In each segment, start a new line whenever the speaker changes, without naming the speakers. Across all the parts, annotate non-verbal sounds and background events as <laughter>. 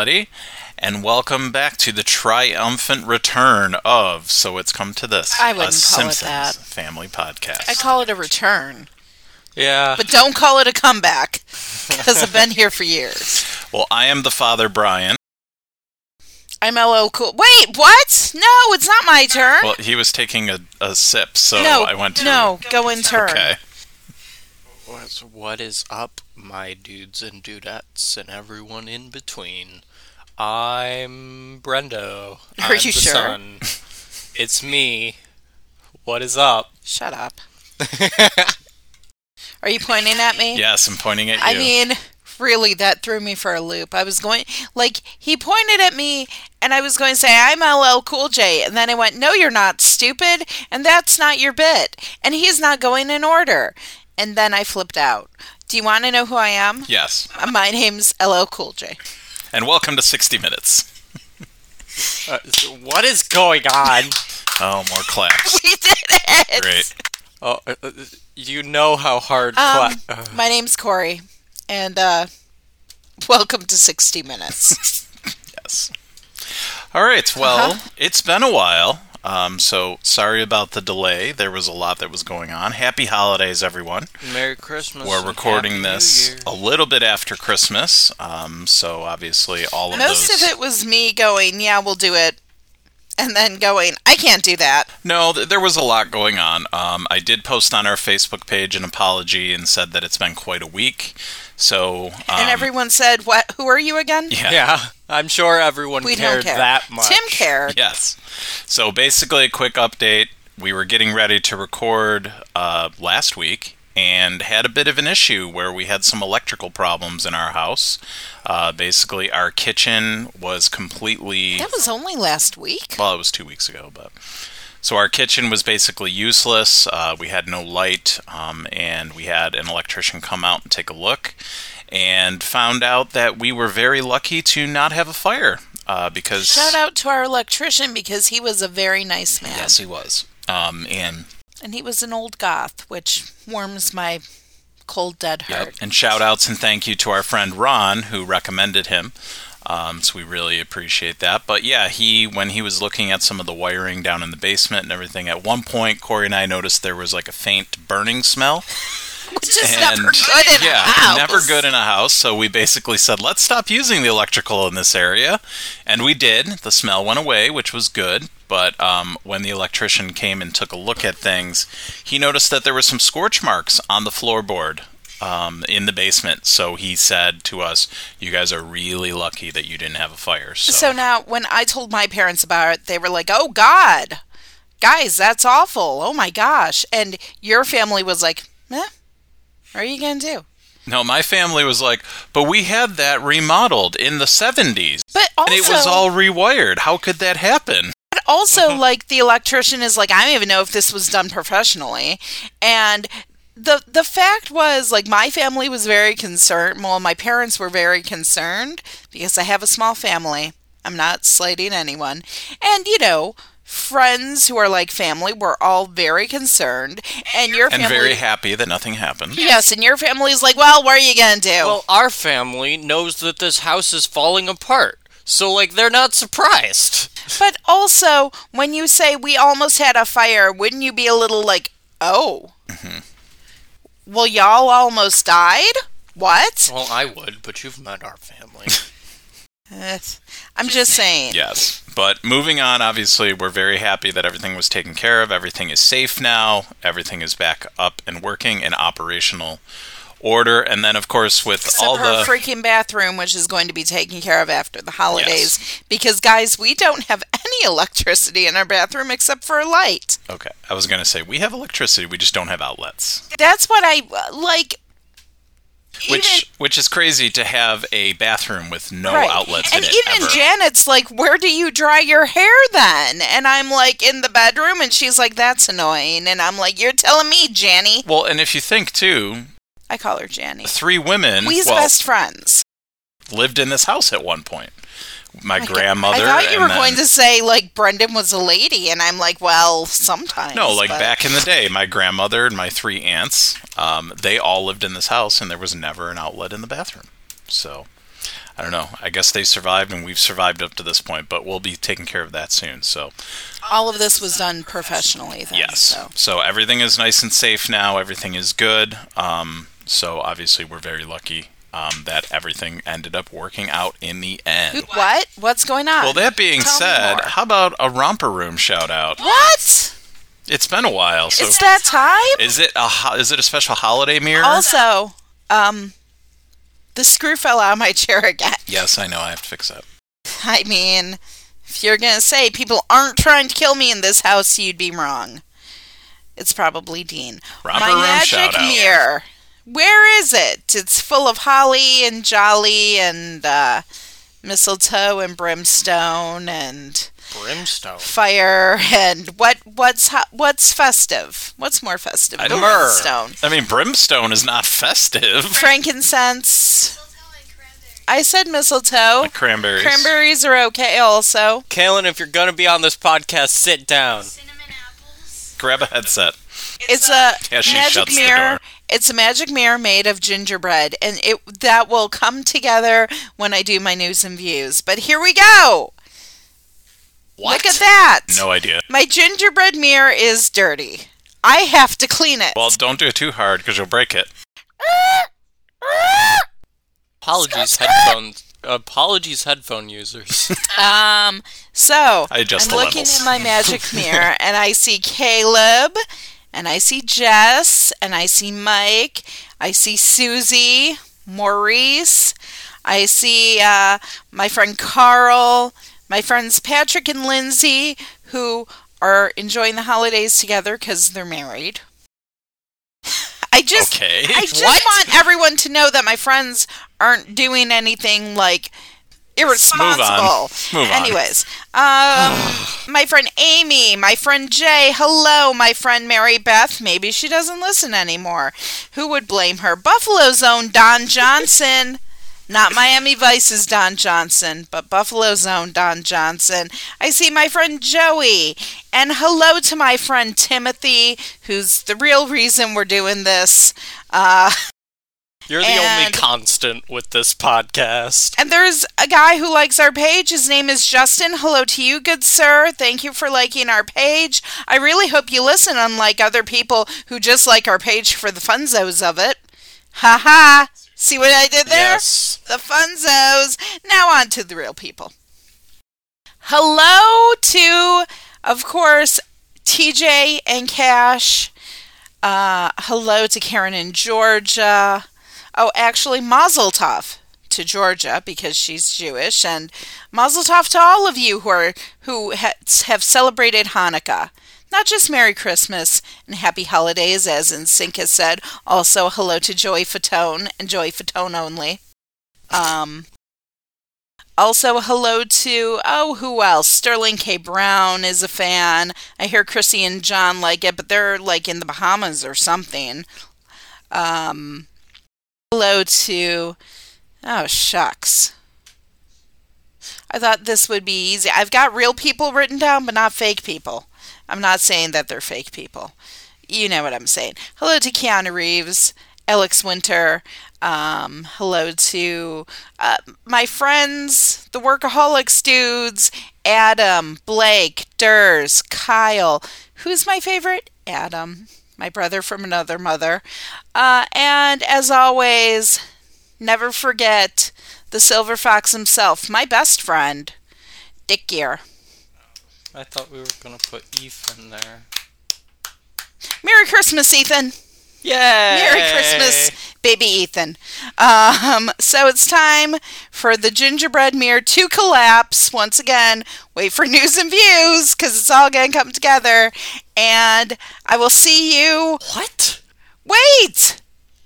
everybody, and welcome back to the triumphant return of So It's Come to This,
I wouldn't
a
call it
Simpsons
that.
family podcast.
I call it a return,
Yeah.
but don't call it a comeback because I've been here for years. <laughs>
well, I am the father, Brian.
I'm LL Cool. Wait, what? No, it's not my turn.
Well, he was taking a, a sip, so
no,
I went to.
no, go in turn.
Okay.
What's- What is up, my dudes and dudettes and everyone in between? I'm Brendo. <laughs>
Are
I'm
you
the
sure?
son. It's me. What is up?
Shut up. <laughs> Are you pointing at me?
Yes, I'm pointing at you.
I mean, really, that threw me for a loop. I was going, like, he pointed at me, and I was going to say, I'm LL Cool J. And then I went, No, you're not stupid, and that's not your bit. And he's not going in order. And then I flipped out. Do you want to know who I am?
yes.
Uh, My name's LL Cool J.
And welcome to 60 Minutes.
Uh, so what is going on?
Oh, more claps. <laughs>
We did it!
Great.
Oh, uh, uh, you know how hard.
Um,
cla- uh,
my name's Cori, and uh, welcome to 60 Minutes. <laughs>
Yes. All right. Well,
Uh-huh.
it's been a while. Um, so sorry about the delay. There was a lot that was going on. Happy holidays, everyone.
Merry Christmas.
We're recording this a little bit after Christmas. Um, so obviously, all of
Most
those.
of it was me going, Yeah, we'll do it. And then going, I can't do that.
No, th- there was a lot going on. Um, I did post on our Facebook page an apology and said that it's been quite a week. So, um,
and everyone said, "What? Who are you again?"
yeah,
Yeah, I'm sure everyone
we
cared
care.
that much.
Tim cared.
Yes. So basically, a quick update. We were getting ready to record uh, last week and had a bit of an issue where we had some electrical problems in our house. Uh, basically, our kitchen was completely.
That was only last week.
Well, it was two weeks ago, but. So our kitchen was basically useless. Uh, we had no light, um, and we had an electrician come out and take a look, and found out that we were very lucky to not have a fire uh, because
Shout out to our electrician because he was a very nice man,
Yes, he was. Um, and
and he was an old goth, which warms my cold dead heart.
yep. and shout outs and thank you to our friend Ron who recommended him. Um, so we really appreciate that. But yeah, he when he was looking at some of the wiring down in the basement and everything, at one point Cori and I noticed there was like a faint burning smell.
Which is
and
never good in
yeah,
a house.
never good in a house. So we basically said, let's stop using the electrical in this area, and we did. The smell went away, which was good. But um, when the electrician came and took a look at things, he noticed that there were some scorch marks on the floorboard um, in the basement. So he said to us, "You guys are really lucky that you didn't have a fire." So,
So now, when I told my parents about it, they were like, "Oh God, guys, that's awful! Oh my gosh!" And your family was like, "Eh, what are you gonna do?"
no, my family was like, "But we had that remodeled in the '70s,
But also,
and it was all rewired. How could that happen?"
But also, <laughs> like the electrician is like, I don't even know if this was done professionally, and the the fact was like my family was very concerned. Well, my parents were very concerned because I have a small family. I'm not slighting anyone, and you know. Friends who are like family were all very concerned, and your
And
family,
very happy that nothing happened.
yes, and your family's like, well, what are you gonna do?
Well, our family knows that this house is falling apart. So, like, they're not surprised.
But also, when you say we almost had a fire, wouldn't you be a little like, oh? Mm-hmm. Well, y'all almost died? What?
Well, I would, but you've met our family. <laughs>
I'm just saying.
Yes. But moving on, obviously, we're very happy that everything was taken care of. Everything is safe now. Everything is back up and working in operational order. And then, of course, with
Except
all
her
the.
freaking bathroom, which is going to be taken care of after the holidays. Because, guys, we don't have <laughs> any electricity in our bathroom except for a light.
okay. I was going to say, we have electricity, we just don't have outlets.
That's what I like.
Which which is crazy to have a bathroom with no
Right.
outlets
and
in it
even. Janet's like, "Where do you dry your hair then?" And I'm like, "In the bedroom," and she's like, "That's annoying." And I'm like, "You're telling me, Janny?"
well, and if you think too,
I call her Janny.
three women
We's
well,
best friends.
lived in this house at one point. My
I-
grandmother.
I thought you were
then-
going to say like Brendan was a lady, and I'm like, well, sometimes.
No, like
but-
back in the day, my grandmother and my three aunts, um, they all lived in this house, and there was never an outlet in the bathroom. So I don't know. I guess they survived and we've survived up to this point, but we'll be taking care of that soon. So,
All of this was done professionally. Then,
yes.
So.
So, everything is nice and safe now. Everything is good. Um, so, obviously, we're very lucky um, that everything ended up working out in the end.
What? What's going on?
Well, that being
Tell
said, how about a romper room shout out?
what?
It's been a while. So,
It's that time.
is it a ho- is it a special holiday mirror?
Also, um, the screw fell out of my <laughs> chair again.
yes, I know. I have to fix that.
I mean, if you're gonna say people aren't trying to kill me in this house, you'd be wrong. It's probably Dean.
Romper
my
room
magic
shout out.
mirror. Where is it? It's full of holly and jolly and uh, mistletoe and brimstone and
Brimstone.
fire and what? What's what's festive? What's more festive?
I
than brimstone.
I mean, brimstone is not festive.
Frankincense. I said mistletoe.
Like cranberries.
Cranberries are okay also.
Kalen, if you're gonna be on this podcast, sit down.
Cinnamon apples.
Grab a headset.
It's a
Yeah, she
magic
shuts the
mirror.
Door.
It's a magic mirror made of gingerbread, and it that will come together when I do my news and views. But here we go.
What?
Look at that.
No idea.
My gingerbread mirror is dirty. I have to clean it.
Well, don't do it too hard because you'll break it.
Apologies, headphones. Apologies, headphone users. <laughs> <laughs>
Um, so
I adjust
I'm looking
levels.
in my magic <laughs> mirror and I see Caleb and I see Jess and I see Mike. I see Susie, Maurice. I see uh, my friend Carl, my friends Patrick and Lindsay, who are enjoying the holidays together because they're married. <laughs> I just,
Okay.
I <laughs> just
What?
want everyone to know that my friends aren't doing anything like irresponsible.
Move on.
Anyways, um, <sighs> my friend Amy, my friend Jay, hello, my friend Mary Beth. Maybe she doesn't listen anymore. Who would blame her? Buffalo Zone Don Johnson. <laughs> Not Miami Vice's Don Johnson, but Buffalo Zone Don Johnson. I see my friend Joey. And hello to my friend Timothy, who's the real reason we're doing this. Uh, <laughs>
You're the only constant with this podcast.
And there's a guy who likes our page. His name is Justin. Hello to you, good sir. Thank you for liking our page. I really hope you listen, unlike other people who just like our page for the funzos of it. Ha ha. See what I did there?
Yes.
The funzos. Now on to the real people. Hello to, of course, TJ and Cash. Uh, hello to Karen in Georgia. Oh, actually, Mazel Tov to Georgia because she's Jewish, and Mazel Tov to all of you who are who ha- have celebrated Hanukkah. Not just Merry Christmas and Happy Holidays, as has said. Also, hello to Joey Fatone and Joey Fatone only. Um. Also, hello to oh, who else? Sterling K. Brown is a fan. I hear Chrissy and John like it, but they're like in the Bahamas or something. Um, hello to oh shucks. I thought this would be easy. I've got real people written down, but not fake people. I'm not saying that they're fake people. You know what I'm saying. Hello to Keanu Reeves, Alex Winter. Um, hello to uh, my friends, the Workaholics dudes, Adam, Blake, Ders, Kyle. Who's my favorite? Adam, my brother from another mother. Uh, and as always, never forget the Silver Fox himself, my best friend, Dick Gere.
I thought we were gonna put Ethan there.
Merry Christmas, Ethan.
Yay!
Merry Christmas, baby Ethan. Um, so it's time for the gingerbread mirror to collapse once again. Wait for news and views because it's all going to come together. And I will see you.
What?
Wait!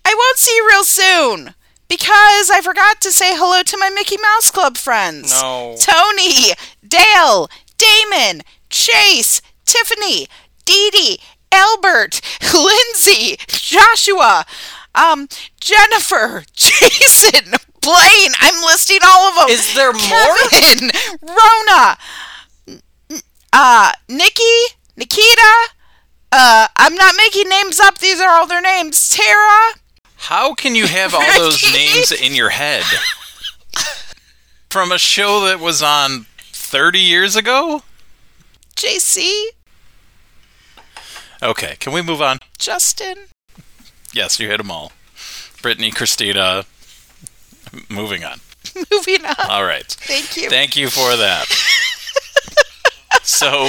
I won't see you real soon because I forgot to say hello to my Mickey Mouse Club friends.
No.
Tony, Dale, Damon, Chase, Tiffany, Dee Dee, Albert, Lindsay, Joshua, um, Jennifer, <laughs> Jason, Blaine. I'm listing all of them.
Is there more?
Kevin, Rhona, n- uh, Nikki, Nikita. Uh, I'm not making names up. These are all their names. Tara,
How can you have all those names in your head? From a show that was on 30 years ago?
JC,
Okay, can we move on?
Justin.
Yes, you hit them all. Brittany, Christina, moving on. <laughs>
Moving on.
All right.
Thank you.
Thank you for that. <laughs> so,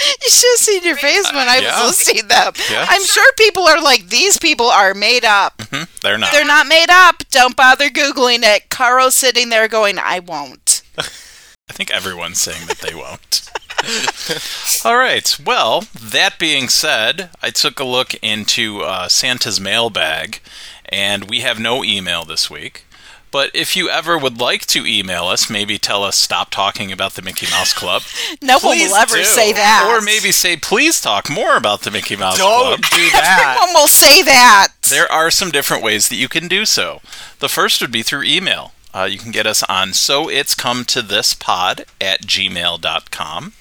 You should have seen your face when I
Yeah.
was them.
Yeah.
I'm sure people are like, these people are made up.
hmm, they're not.
They're not made up. Don't bother Googling it. Caro's sitting there going, I won't. <laughs>
I think everyone's saying that they won't. <laughs> All right. Well, that being said, I took a look into uh, Santa's mailbag, and we have no email this week. But if you ever would like to email us, maybe tell us stop talking about the Mickey Mouse Club. <laughs>
No one will ever
do.
say that.
Or maybe say, please talk more about the Mickey Mouse
Don't
Club.
do <laughs> that.
Everyone will say that.
There are some different ways that you can do so. The first would be through email. Uh, you can get us on so it's come to this pod at gmail.com.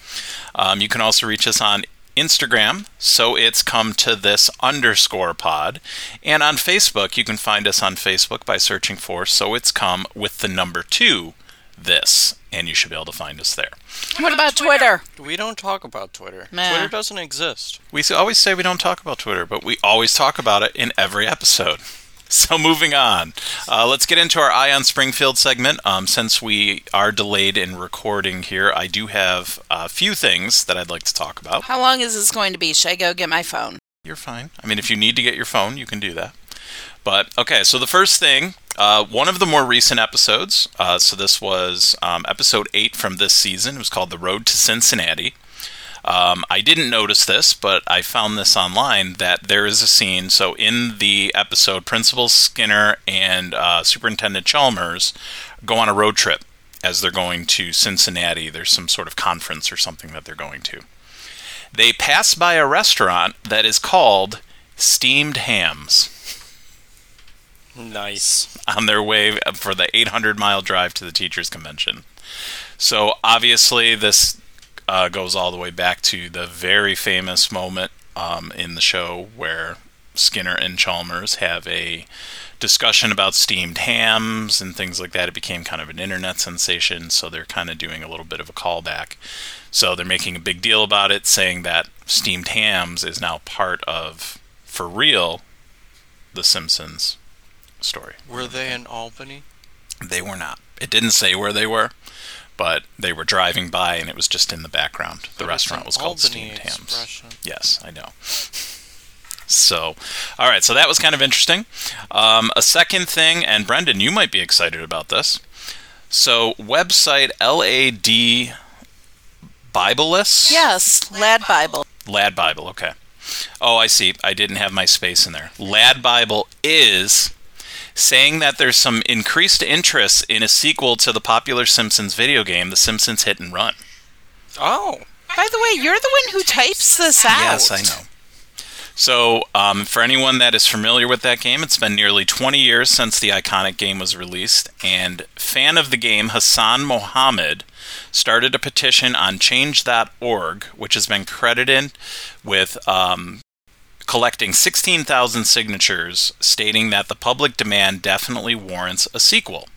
Um, you can also reach us on Instagram, so it's come to this underscore pod. And on Facebook, you can find us on Facebook by searching for so it's come with the number two this, and you should be able to find us there.
What about Twitter?
We don't talk about Twitter.
Nah.
Twitter doesn't exist.
We always say we don't talk about Twitter, but we always talk about it in every episode. <laughs> So moving on, uh, let's get into our Eye on Springfield segment. Um, since we are delayed in recording here, I do have a few things that I'd like to talk about.
How long is this going to be? Should I go get my phone?
You're fine. I mean, if you need to get your phone, you can do that. But okay, so the first thing, uh, one of the more recent episodes. Uh, so this was um, episode eight from this season. It was called "The Road to Cincinnati." Um, I didn't notice this, but I found this online that there is a scene. So in the episode, Principal Skinner and uh, Superintendent Chalmers go on a road trip as they're going to Cincinnati. There's some sort of conference or something that they're going to. They pass by a restaurant that is called Steamed Hams
Nice.
on their way for the 800 mile drive to the teachers' convention. So obviously, this uh, goes all the way back to the very famous moment um, in the show where Skinner and Chalmers have a discussion about steamed hams and things like that. It became kind of an internet sensation, so they're kind of doing a little bit of a callback. So they're making a big deal about it, saying that steamed hams is now part of, for real, The Simpsons story.
Were they in Albany?
They were not. It didn't say where they were, but they were driving by and it was just in the background. The
But
restaurant was called
Albany
Steamed Hams.
expression.
Yes, I know. So, all right, so that was kind of interesting. Um, a second thing, and Brendan, you might be excited about this. So, website LAD Bibleist?
Yes, Lad Bible.
Lad Bible, okay. Oh, I see. I didn't have my space in there. Lad Bible is saying that there's some increased interest in a sequel to the popular Simpsons video game, The Simpsons Hit and Run.
Oh.
By the way, you're the one who types this out.
Yes, I know. So, um, for anyone that is familiar with that game, it's been nearly 20 years since the iconic game was released, and fan of the game Hassan Mohammed started a petition on Change.org, which has been credited with um, collecting 16,000 signatures stating that the public demand definitely warrants a sequel.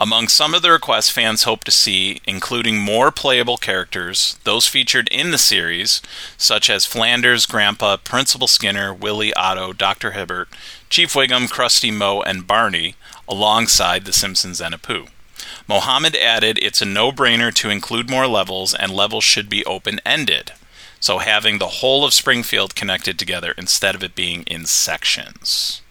Among some of the requests fans hope to see, including more playable characters, those featured in the series, such as Flanders, Grandpa, Principal Skinner, Willie, Otto, Dr. Hibbert, Chief Wiggum, Krusty, Moe, and Barney, alongside The Simpsons and Apu. Mohammed added it's a no brainer to include more levels, and levels should be open ended. So having the whole of Springfield connected together instead of it being in sections.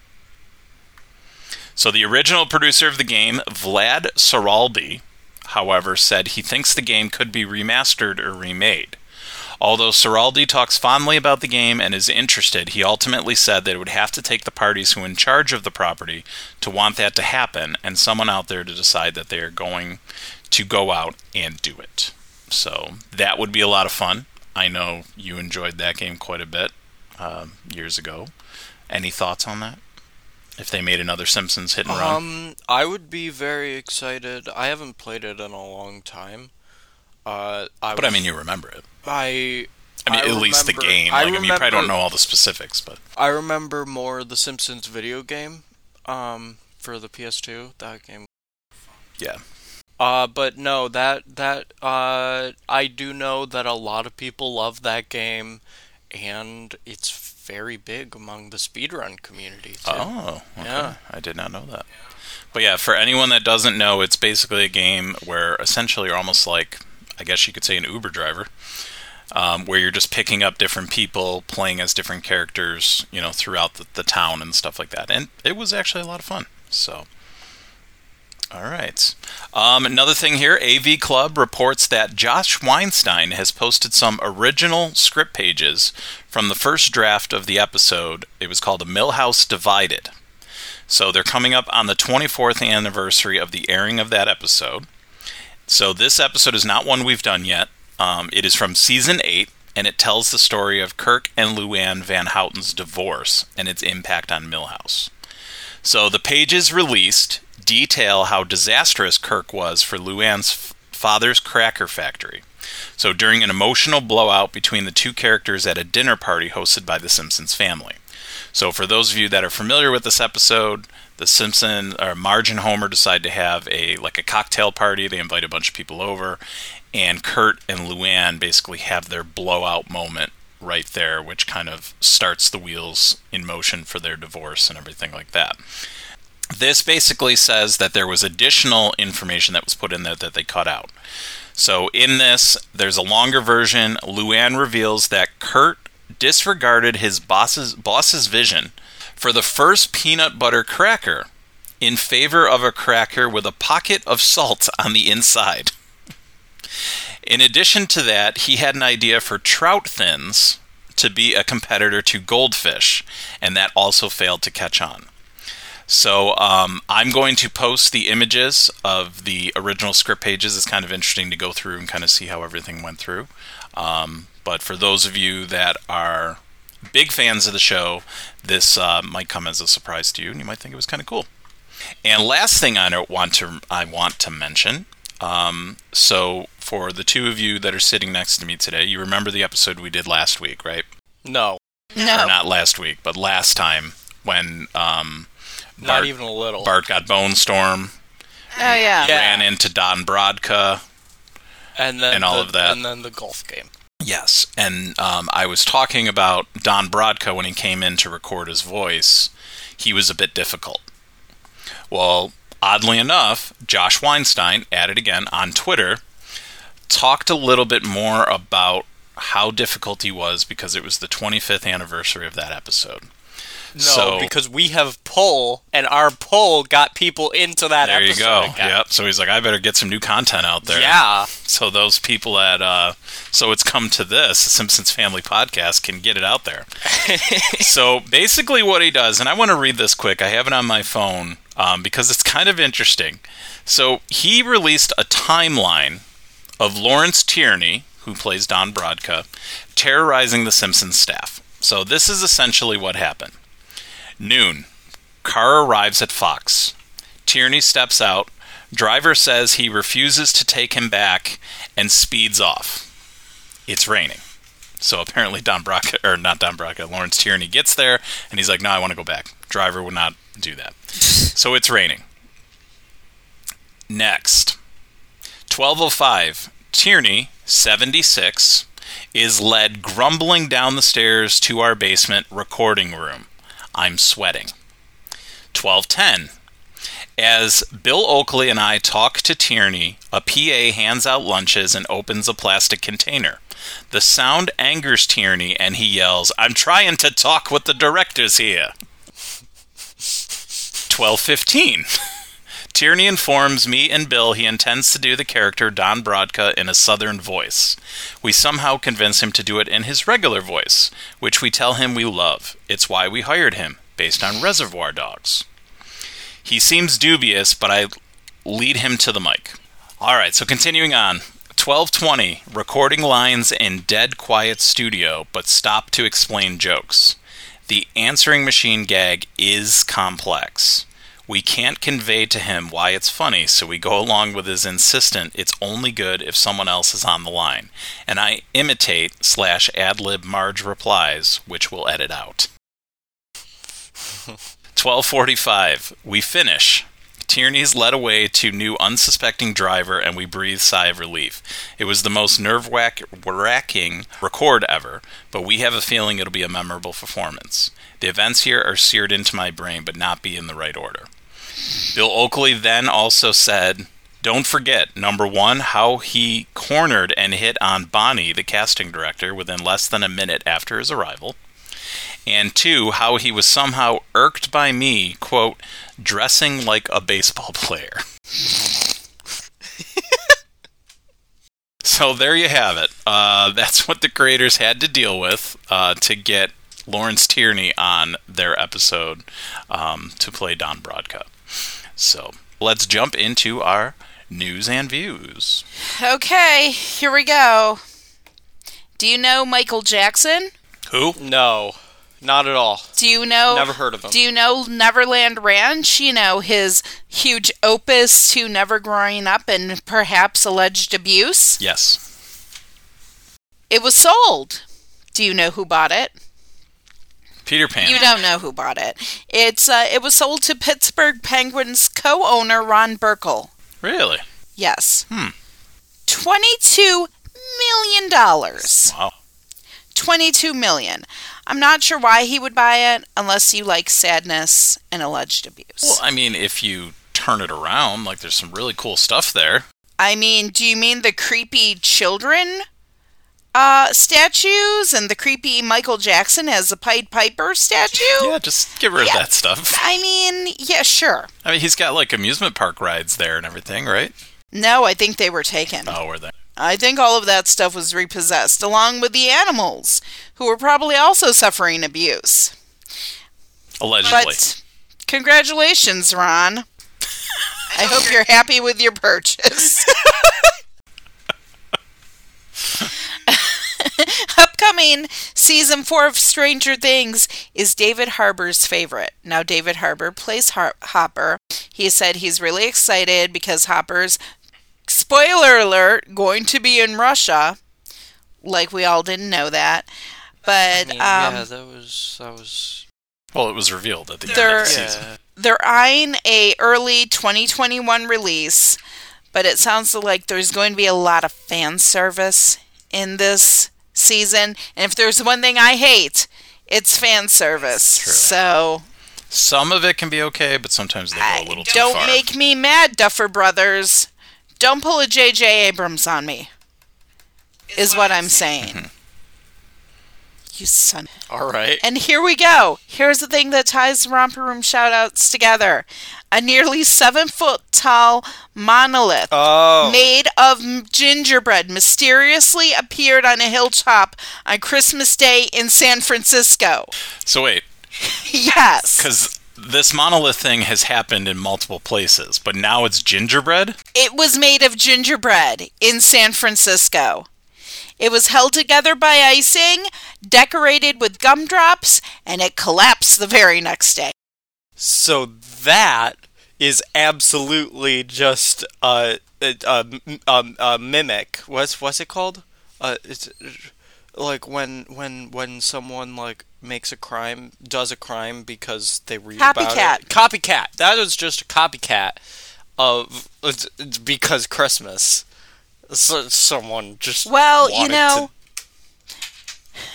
So the original producer of the game, Vlad Ceraldi, however, said he thinks the game could be remastered or remade. Although Ceraldi talks fondly about the game and is interested, he ultimately said that it would have to take the parties who are in charge of the property to want that to happen, and someone out there to decide that they are going to go out and do it. So that would be a lot of fun. I know you enjoyed that game quite a bit um, years ago. Any thoughts on that? If they made another Simpsons hit and run?
Um, I would be very excited. I haven't played it in a long time. Uh, I
but I mean, you remember it.
I.
I mean,
I
at least the
remember-
game.
I
Like, I, mean, you probably don't know all the specifics, but
I remember more the Simpsons video game. um, for the PS2. That game.
Yeah.
Uh, but no, that that uh, I do know that a lot of people love that game, and it's very big among the speedrun community too.
Oh, okay.
Yeah.
I did not know that. But yeah, for anyone that doesn't know, it's basically a game where essentially you're almost like, I guess you could say, an Uber driver, um, where you're just picking up different people, playing as different characters, you know, throughout the, the town and stuff like that. And it was actually a lot of fun. So. All right. Um, another thing here AV Club reports that Josh Weinstein has posted some original script pages from the first draft of the episode. It was called A Milhouse Divided. So they're coming up on the 24th anniversary of the airing of that episode. So this episode is not one we've done yet. Um, it is from season 8, and it tells the story of Kirk and Luann Van Houten's divorce and its impact on Milhouse. So the pages released detail how disastrous Kirk was for Luann's father's cracker factory. So during an emotional blowout between the two characters at a dinner party hosted by the Simpsons family. So for those of you that are familiar with this episode, the Simpson or Marge and Homer decide to have a like a cocktail party. They invite a bunch of people over, and Kurt and Luann basically have their blowout moment right there, which kind of starts the wheels in motion for their divorce and everything like that. This basically says that there was additional information that was put in there that they cut out. So in this, there's a longer version. Luann reveals that Kurt disregarded his boss's boss's vision for the first peanut butter cracker in favor of a cracker with a pocket of salt on the inside. In addition to that, he had an idea for trout thins to be a competitor to goldfish, and that also failed to catch on. So um, I'm going to post the images of the original script pages. It's kind of interesting to go through and kind of see how everything went through. Um, but for those of you that are big fans of the show, this uh, might come as a surprise to you, and you might think it was kind of cool. And last thing I want to I want to mention. Um, so for the two of you that are sitting next to me today, you remember the episode we did last week, right?
No,
No.
Or not last week, but last time when um,
not
Bart,
even a little.
Bart got Bone Storm,
Oh yeah.
Yeah.
ran into Don Brodka.
and then
and all
the-
of that.
and then the golf game.
Yes, and um, I was talking about Don Brodka when he came in to record his voice. He was a bit difficult. Well, oddly enough, Josh Weinstein, at it again on Twitter, talked a little bit more about how difficult he was because it was the 25th anniversary of that episode.
No,
So-
because we have pull, and our pull got people into that
There you go.
again.
Yep. So he's like, I better get some new content out there.
Yeah.
So those people at uh, so it's come to this the Simpsons Family Podcast can get it out there. <laughs> so basically, what he does, and I want to read this quick. I have it on my phone um, because it's kind of interesting. So he released a timeline of Lawrence Tierney, who plays Don Brodka, terrorizing the Simpsons staff. So this is essentially what happened. Noon, car arrives at Fox. Tierney steps out. Driver says he refuses to take him back and speeds off. It's raining. So apparently Don Brock or not Don Brock, Lawrence Tierney gets there and he's like, "No, I want to go back." Driver would not do that. <laughs> so it's raining. Next. 1205. Tierney, 76, is led grumbling down the stairs to our basement recording room. I'm sweating. 1210. As Bill Oakley and I talk to Tierney, a PA hands out lunches and opens a plastic container. The sound angers Tierney and he yells, I'm trying to talk with the directors here. 1215. <laughs> Tierney informs me and Bill he intends to do the character Don Brodka in a southern voice. We somehow convince him to do it in his regular voice, which we tell him we love. It's why we hired him, based on Reservoir Dogs. He seems dubious, but I lead him to the mic. All right, so continuing on. 1220, recording lines in dead quiet studio, but stop to explain jokes. The answering machine gag is complex. We can't convey to him why it's funny, so we go along with his insistent it's only good if someone else is on the line. And I imitate slash ad lib Marge replies, which we'll edit out. <laughs> 12:45. We finish. Tierney's led away to new unsuspecting driver, and we breathe sigh of relief. It was the most nerve-wracking record ever, but we have a feeling it'll be a memorable performance. The events here are seared into my brain, but not be in the right order. Bill Oakley then also said, Don't forget, number one, how he cornered and hit on Bonnie, the casting director, within less than a minute after his arrival. And two, how he was somehow irked by me, quote, dressing like a baseball player. <laughs> so there you have it. Uh, that's what the creators had to deal with uh, to get Lawrence Tierney on their episode um, to play Don Brodka. So let's jump into our news and views.
Okay, here we go. Do you know Michael Jackson?
Who?
No, not at all.
Do you know?
Never heard of him.
Do you know Neverland Ranch? You know his huge opus to never growing up and perhaps alleged abuse.
Yes.
It was sold. Do you know who bought it?
Peter Pan.
You don't know who bought it. It's uh, it was sold to Pittsburgh Penguins co-owner Ron Burkle.
really?
Yes.
Hmm.
Twenty-two million dollars.
Wow.
22 million. I'm not sure why he would buy it unless you like sadness and alleged abuse.
Well, I mean, if you turn it around, like there's some really cool stuff there.
I mean, do you mean the creepy children uh, statues and the creepy Michael Jackson as a Pied Piper statue?
Yeah, just get rid
Yeah.
of that stuff.
I mean, yeah, sure.
I mean, he's got like amusement park rides there and everything, right?
No, I think they were taken.
Oh, were they?
I think all of that stuff was repossessed, along with the animals, who were probably also suffering abuse.
Allegedly.
But congratulations, Ron. <laughs> I hope you're happy with your purchase. <laughs> <laughs> Upcoming season four of Stranger Things is David Harbour's favorite. Now, David Harbour plays Har- Hopper. He said he's really excited because Hopper's, spoiler alert, going to be in Russia. Like we all didn't know that.
I
But
mean,
um,
yeah, that was that was.
well, it was revealed at the end of the season.
Yeah.
they're eyeing a early 2021 release, but it sounds like there's going to be a lot of fan service in this season. And if there's one thing I hate, it's fan service. So
Some of it can be okay, but sometimes they go a little too
don't
far.
make me mad, Duffer Brothers. Don't pull a J.J. Abrams on me. Is what I'm saying.
Mm-hmm.
You son.
All right.
And here we go. Here's the thing that ties the Romper Room shoutouts together. A nearly seven foot tall monolith
Oh.
made of gingerbread mysteriously appeared on a hilltop on Christmas Day in San Francisco.
So wait, <laughs>
yes.
because this monolith thing has happened in multiple places, but now it's gingerbread.
It was made of gingerbread in San Francisco. It was held together by icing, decorated with gumdrops, and it collapsed the very next day.
So that is absolutely just a a, a, a, a mimic. What's what's it called? Uh, it's like when when when someone like makes a crime, does a crime because they read about
Copycat.
it. Copycat. That was just a copycat of because Christmas. So, someone just
Well, you
wanted
know,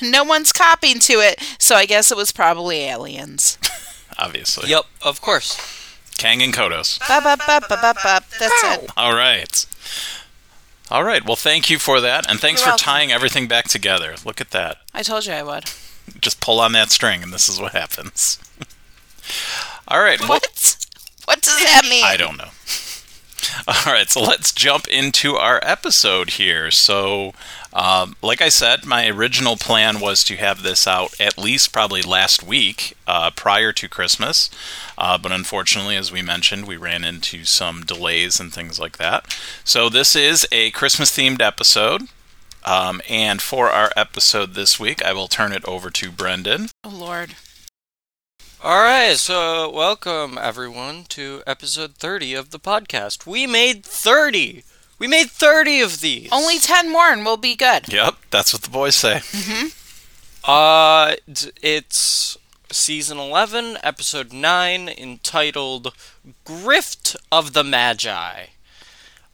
no one's copying to it, so I guess it was probably aliens.
Obviously.
Yep, of course.
Kang and Kodos.
Ba ba ba ba ba ba. That's it.
All right. All right. Well, thank you for that, and thanks
You're
for
welcome.
tying everything back together. Look at that.
I told you I would.
Just pull on that string, and this is what happens. <laughs> All right. Well,
What? What does that mean?
I don't know. <laughs> All right, so let's jump into our episode here. So, um, like I said, my original plan was to have this out at least probably last week uh, prior to Christmas. Uh, but unfortunately, as we mentioned, we ran into some delays and things like that. So, this is a Christmas themed episode. Um, and for our episode this week, I will turn it over to Brendan.
Oh Lord.
All right, so welcome everyone to episode 30 of the podcast. We made 30. We made 30 of these.
Only ten more and we'll be good.
Yep, that's what the boys say.
uh it's season 11, episode 9, entitled Grift of the Magi.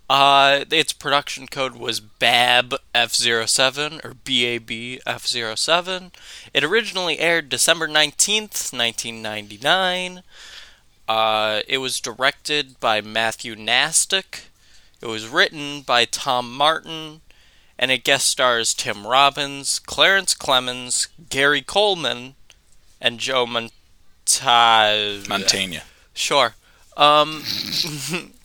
Uh, its production code was BAB F07 or BAB F07. It originally aired December 19th, 1999. Uh, it was directed by Matthew Nastuk. It was written by Tom Martin, and it guest stars Tim Robbins, Clarence Clemons, Gary Coleman, and Joe Monta-
Mantegna.
Sure. Um, <laughs>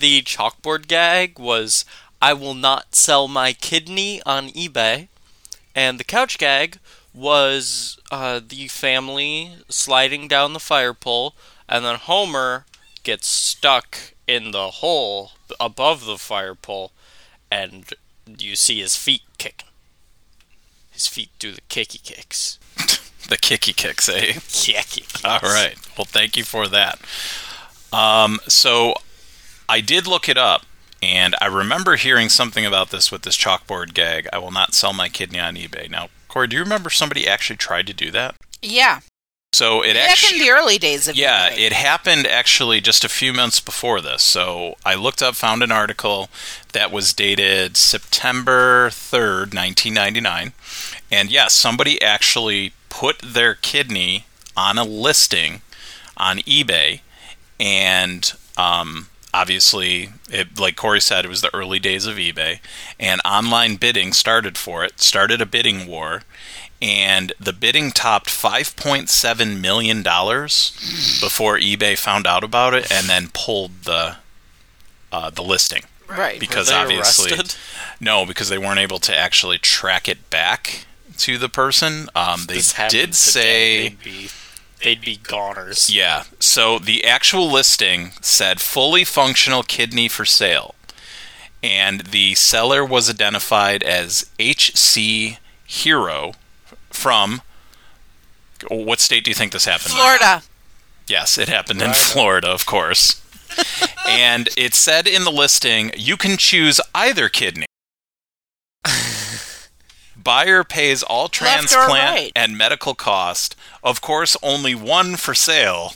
the chalkboard gag was I will not sell my kidney on eBay. And the couch gag was uh, the family sliding down the fire pole, and then Homer gets stuck in the hole above the fire pole, and you see his feet kicking. His feet do the kicky kicks. <laughs>
The kicky kicks, eh? <laughs>
Kicky kicks.
All right. Well, thank you for that. Um, so I did look it up, and I remember hearing something about this with this chalkboard gag. I will not sell my kidney on eBay. Now, Cori, do you remember somebody actually tried to do that?
Yeah.
So it actually
Back in the early days of
Yeah,
eBay.
it happened actually just a few months before this. So I looked up, found an article that was dated September 3rd, 1999. And yes, somebody actually put their kidney on a listing on eBay. And um, obviously, it, like Cori said, it was the early days of eBay. And online bidding started for it, started a bidding war and the bidding topped 5.7 million dollars before eBay found out about it and then pulled the uh, the listing
right.
because
Were they
obviously
arrested?
no because they weren't able to actually track it back to the person. Um, they did say
today, they'd be, goners.
yeah. So the actual listing said fully functional kidney for sale. And the seller was identified as HC Hero from what state do you think this happened? in?
Florida.
Yes, it happened in
Florida.
Florida, of course. <laughs> and it said in the listing, you can choose either kidney. <laughs> Buyer pays all transplant
right?
and medical cost. Of course, only one for sale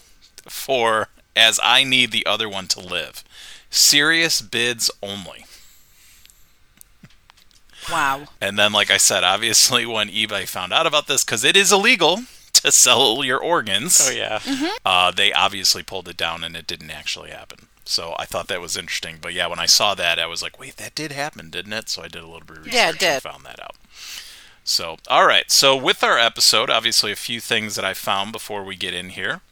for as I need the other one to live. Serious bids only.
Wow.
And then, like I said, obviously, when eBay found out about this, because it is illegal <laughs> to sell your organs,
Oh yeah.
uh, they obviously pulled it down and it didn't actually happen. So I thought that was interesting. But yeah, when I saw that, I was like, wait, that did happen, didn't it? So I did a little bit of research
Yeah, it did.
and found that out. So, all right. So with our episode, obviously a few things that I found before we get in here.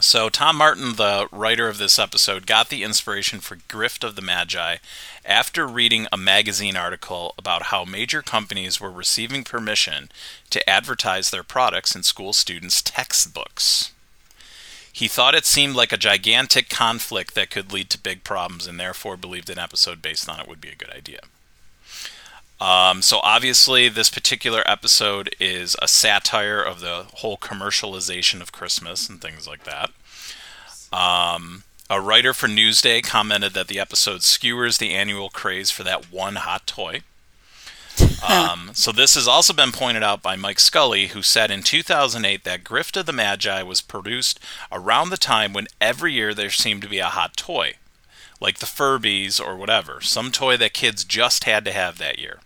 So Tom Martin, the writer of this episode, got the inspiration for Grift of the Magi after reading a magazine article about how major companies were receiving permission to advertise their products in school students' textbooks. He thought it seemed like a gigantic conflict that could lead to big problems and therefore believed an episode based on it would be a good idea. Um, so obviously, this particular episode is a satire of the whole commercialization of Christmas and things like that. Um, a writer for Newsday commented that the episode skewers the annual craze for that one hot toy. <laughs> Um, so this has also been pointed out by Mike Scully, who said in 2008 that Grift of the Magi was produced around the time when every year there seemed to be a hot toy, like the Furbies or whatever, some toy that kids just had to have that year.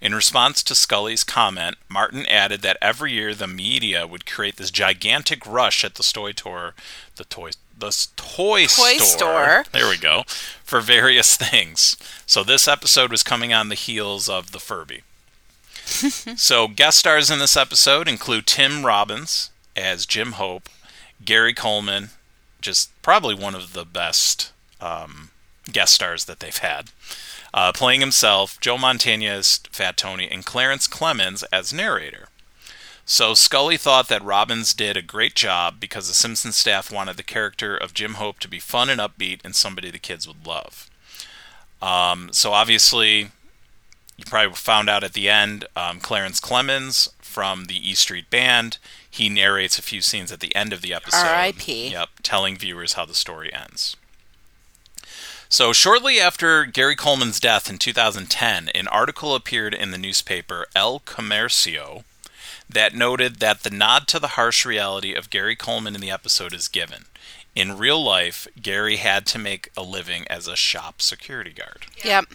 In response to Scully's comment, Martin added that every year the media would create this gigantic rush at the toy store, the toy, the toy,
Toy store.
There we go, for various things. So this episode was coming on the heels of the Furby. <laughs> so guest stars in this episode include Tim Robbins as Jim Hope, Gary Coleman, just probably one of the best um, guest stars that they've had. Uh, playing himself, Joe Mantegna as Fat Tony, and Clarence Clemons as narrator. So Scully thought that Robbins did a great job because the Simpsons staff wanted the character of Jim Hope to be fun and upbeat and somebody the kids would love. Um, so obviously, you probably found out at the end, um, Clarence Clemons from the E Street Band, he narrates a few scenes at the end of the episode.
R.I.P..
Yep, telling viewers how the story ends. So, shortly after Gary Coleman's death in 2010, an article appeared in the newspaper El Comercio that noted that the nod to the harsh reality of Gary Coleman in the episode is given. In real life, Gary had to make a living as a shop security guard.
Yep.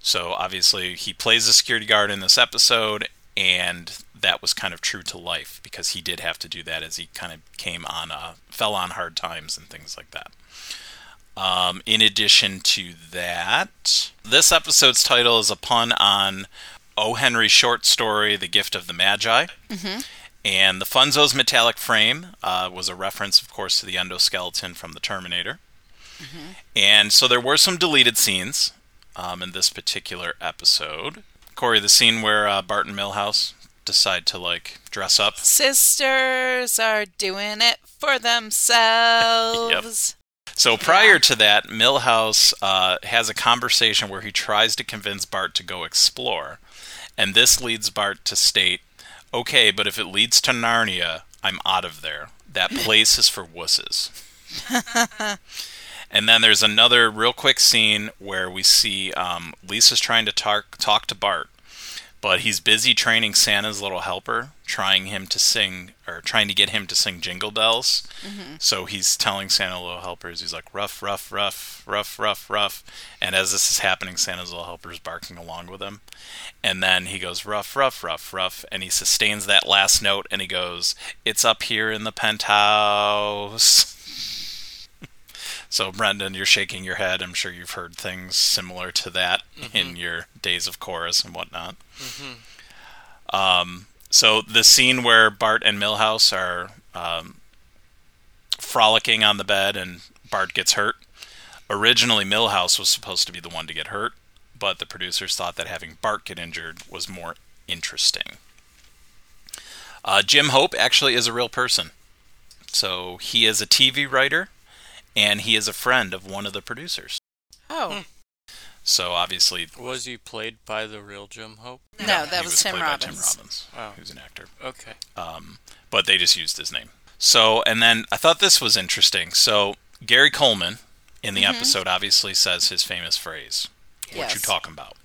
So obviously, he plays a security guard in this episode, and that was kind of true to life because he did have to do that as he kind of came on, uh, fell on hard times and things like that. Um, in addition to that, this episode's title is a pun on O. Henry's short story, The Gift of the Magi. And the Funzo's metallic frame uh, was a reference, of course, to the endoskeleton from the Terminator. And so there were some deleted scenes um, in this particular episode. Cori, the scene where uh, Bart and Milhouse decide to like dress up.
Sisters are doing it for themselves. <laughs>
So prior to that, Milhouse uh, has a conversation where he tries to convince Bart to go explore, and this leads Bart to state, "Okay, but if it leads to Narnia, I'm out of there. That <laughs> place is for wusses." and then there's another real quick scene where we see um, Lisa's trying to talk talk to Bart, but he's busy training Santa's little helper, trying him to sing or trying to get him to sing Jingle Bells. Mm-hmm. So he's telling Santa little helpers, he's like rough, rough, rough, rough, rough, rough. And as this is happening, Santa's little helper's barking along with him. And then he goes rough, rough, rough, rough, and he sustains that last note and he goes, "It's up here in the penthouse." So, Brendan, you're shaking your head. I'm sure you've heard things similar to that in your days of chorus and whatnot. Um, so, the scene where Bart and Milhouse are um, frolicking on the bed and Bart gets hurt. Originally, Milhouse was supposed to be the one to get hurt, but the producers thought that having Bart get injured was more interesting. Uh, Jim Hope actually is a real person. So, he is a TV writer and he is a friend of one of the producers.
Oh,
So obviously,
Was he played by the real Jim Hope?
no, that
he
was, Tim
played by
Robbins.
Tim Robbins,
Wow.
who's an actor.
Okay.
Um, but they just used his name. So, and then I thought this was interesting. So Gary Coleman in the episode obviously says his famous phrase, "What you talking about?"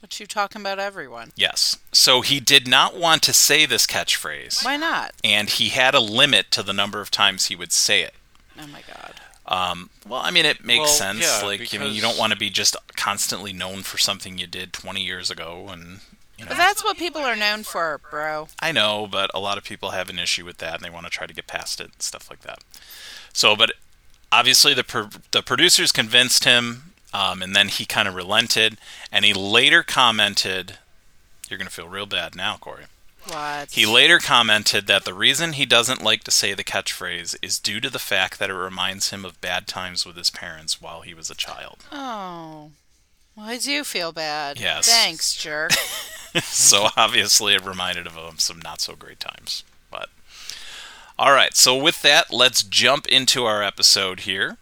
What you talking about, everyone?
Yes. So he did not want to say this catchphrase,
Why not?
and he had a limit to the number of times he would say it.
Oh my God.
Um, well, I mean, it makes
Well,
sense.
yeah,
like, I mean, you don't want to be just constantly known for something you did 20 years ago, and you know.
But that's what people are known for, bro.
I know, but a lot of people have an issue with that, and they want to try to get past it and stuff like that. So, but obviously, the pro- the producers convinced him, um, and then he kind of relented, and he later commented, "You're going to feel real bad now, Cori."
What?
He later commented that the reason he doesn't like to say the catchphrase is due to the fact that it reminds him of bad times with his parents while he was a child.
Oh. Well, I do feel bad.
Yes.
Thanks, jerk. <laughs> <laughs>
so obviously it reminded him of some not so great times. But all right, so with that, let's jump into our episode here.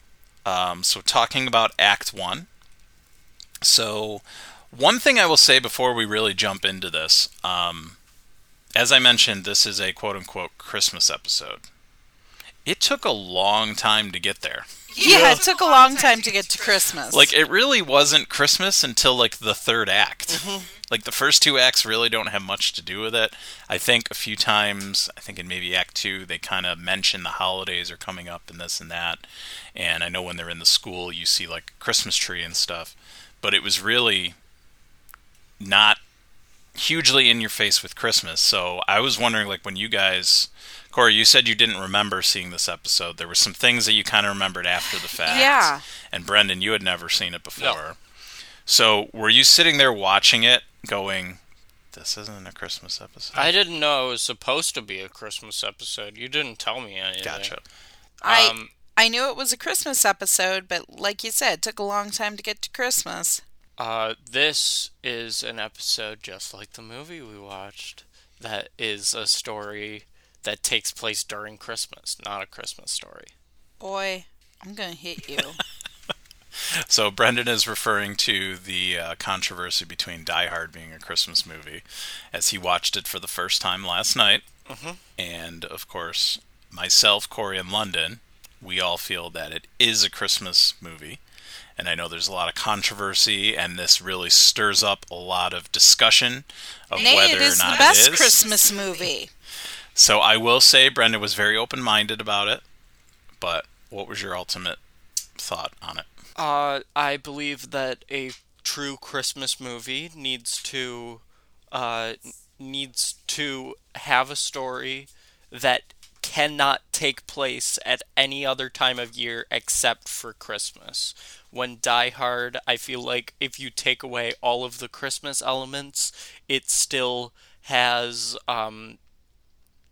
Um, so talking about Act One. So one thing I will say before we really jump into this, um, as I mentioned, this is a quote unquote Christmas episode. It took a long time to get there.
yeah, it took a long time to get to Christmas.
Like it really wasn't Christmas until like the third act. Mm-hmm. Like the first two acts really don't have much to do with it. I think a few times, I think in maybe Act Two, they kind of mention the holidays are coming up and this and that. And I know when they're in the school, you see like a Christmas tree and stuff. But it was really not hugely in your face with Christmas. So I was wondering, like when you guys. Cori, you said you didn't remember seeing this episode. There were some things that you kind of remembered after the fact.
Yeah.
And Brendan, you had never seen it before. So were you sitting there watching it going, this isn't a Christmas episode?
I didn't know it was supposed to be a Christmas episode. You didn't tell me anything.
Gotcha.
I
Um,
I knew it was a Christmas episode, but like you said, it took a long time to get to Christmas.
Uh, this is an episode just like the movie we watched. That is a story that takes place during Christmas, not a Christmas story.
Boy, I'm gonna hit you. <laughs>
So Brendan is referring to the uh, controversy between Die Hard being a Christmas movie, as he watched it for the first time last night,
Mhm.
and of course, myself, Cori, and London, we all feel that it is a Christmas movie. And I know there's a lot of controversy, and this really stirs up a lot of discussion of
Nay,
whether
it is
or not
the best
it is.
Christmas movie.
So I will say Brenda was very open minded about it. But what was your ultimate thought on it?
Uh, I believe that a true Christmas movie needs to uh, needs to have a story that cannot take place at any other time of year except for Christmas. When Die Hard, I feel like if you take away all of the Christmas elements, it still has um,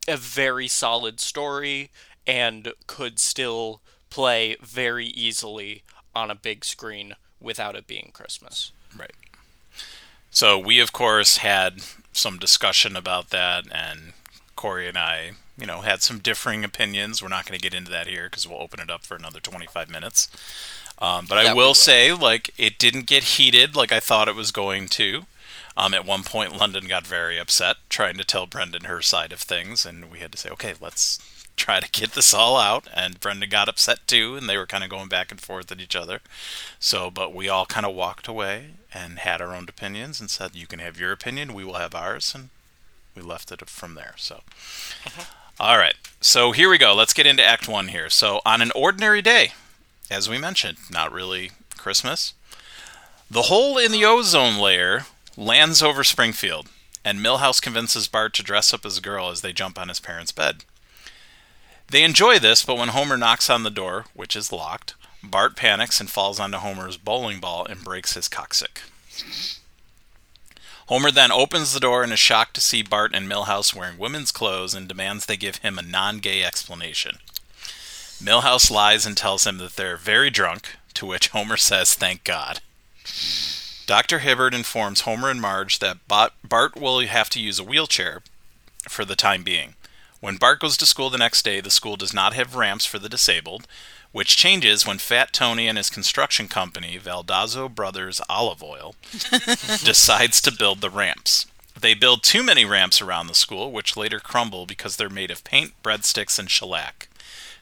a very solid story and could still play very easily on a big screen without it being Christmas.
Right. So we, of course, had some discussion about that, and Corey and I, you know, had some differing opinions. We're not going to get into that here because we'll open it up for another 25 minutes. Um, but I will
will.
say, like, it didn't get heated like I thought it was going to. Um, at one point, London got very upset trying to tell Brendan her side of things, and we had to say, okay, let's try to get this all out. And Brendan got upset too, and they were kind of going back and forth at each other. So, but we all kind of walked away and had our own opinions and said, you can have your opinion, we will have ours, and we left it from there. So, mm-hmm. all right. So here we go. Let's get into Act One here. So, on an ordinary day, as we mentioned, not really Christmas, the hole in the ozone layer lands over Springfield, and Milhouse convinces Bart to dress up as a girl as they jump on his parents' bed. They enjoy this, but when Homer knocks on the door, which is locked, Bart panics and falls onto Homer's bowling ball and breaks his coccyx. Homer then opens the door and is shocked to see Bart and Milhouse wearing women's clothes and demands they give him a non gay explanation. Milhouse lies and tells him that they're very drunk, to which Homer says, Thank God. Dr. Hibbert informs Homer and Marge that Bart Bart will have to use a wheelchair for the time being. When Bart goes to school the next day, the school does not have ramps for the disabled, which changes when Fat Tony and his construction company, Valdazzo Brothers Olive Oil, <laughs> decides to build the ramps. They build too many ramps around the school, which later crumble because they're made of paint, breadsticks, and shellac.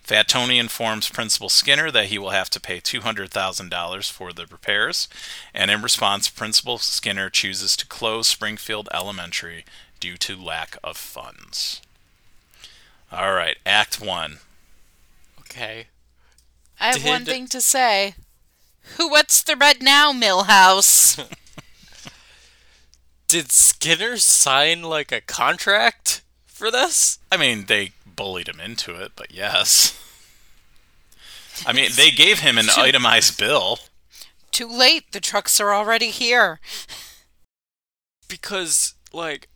Fat Tony informs Principal Skinner that he will have to pay $200,000 for the repairs, and in response, Principal Skinner chooses to close Springfield Elementary due to lack of funds. All right, Act 1.
Okay.
I have one thing to say. Who what's the red now, Milhouse? <laughs>
Did Skinner sign like a contract for this?
I mean, they bullied him into it, but yes. I mean, they gave him an <laughs> itemized bill.
Too late. The trucks are already here.
Because like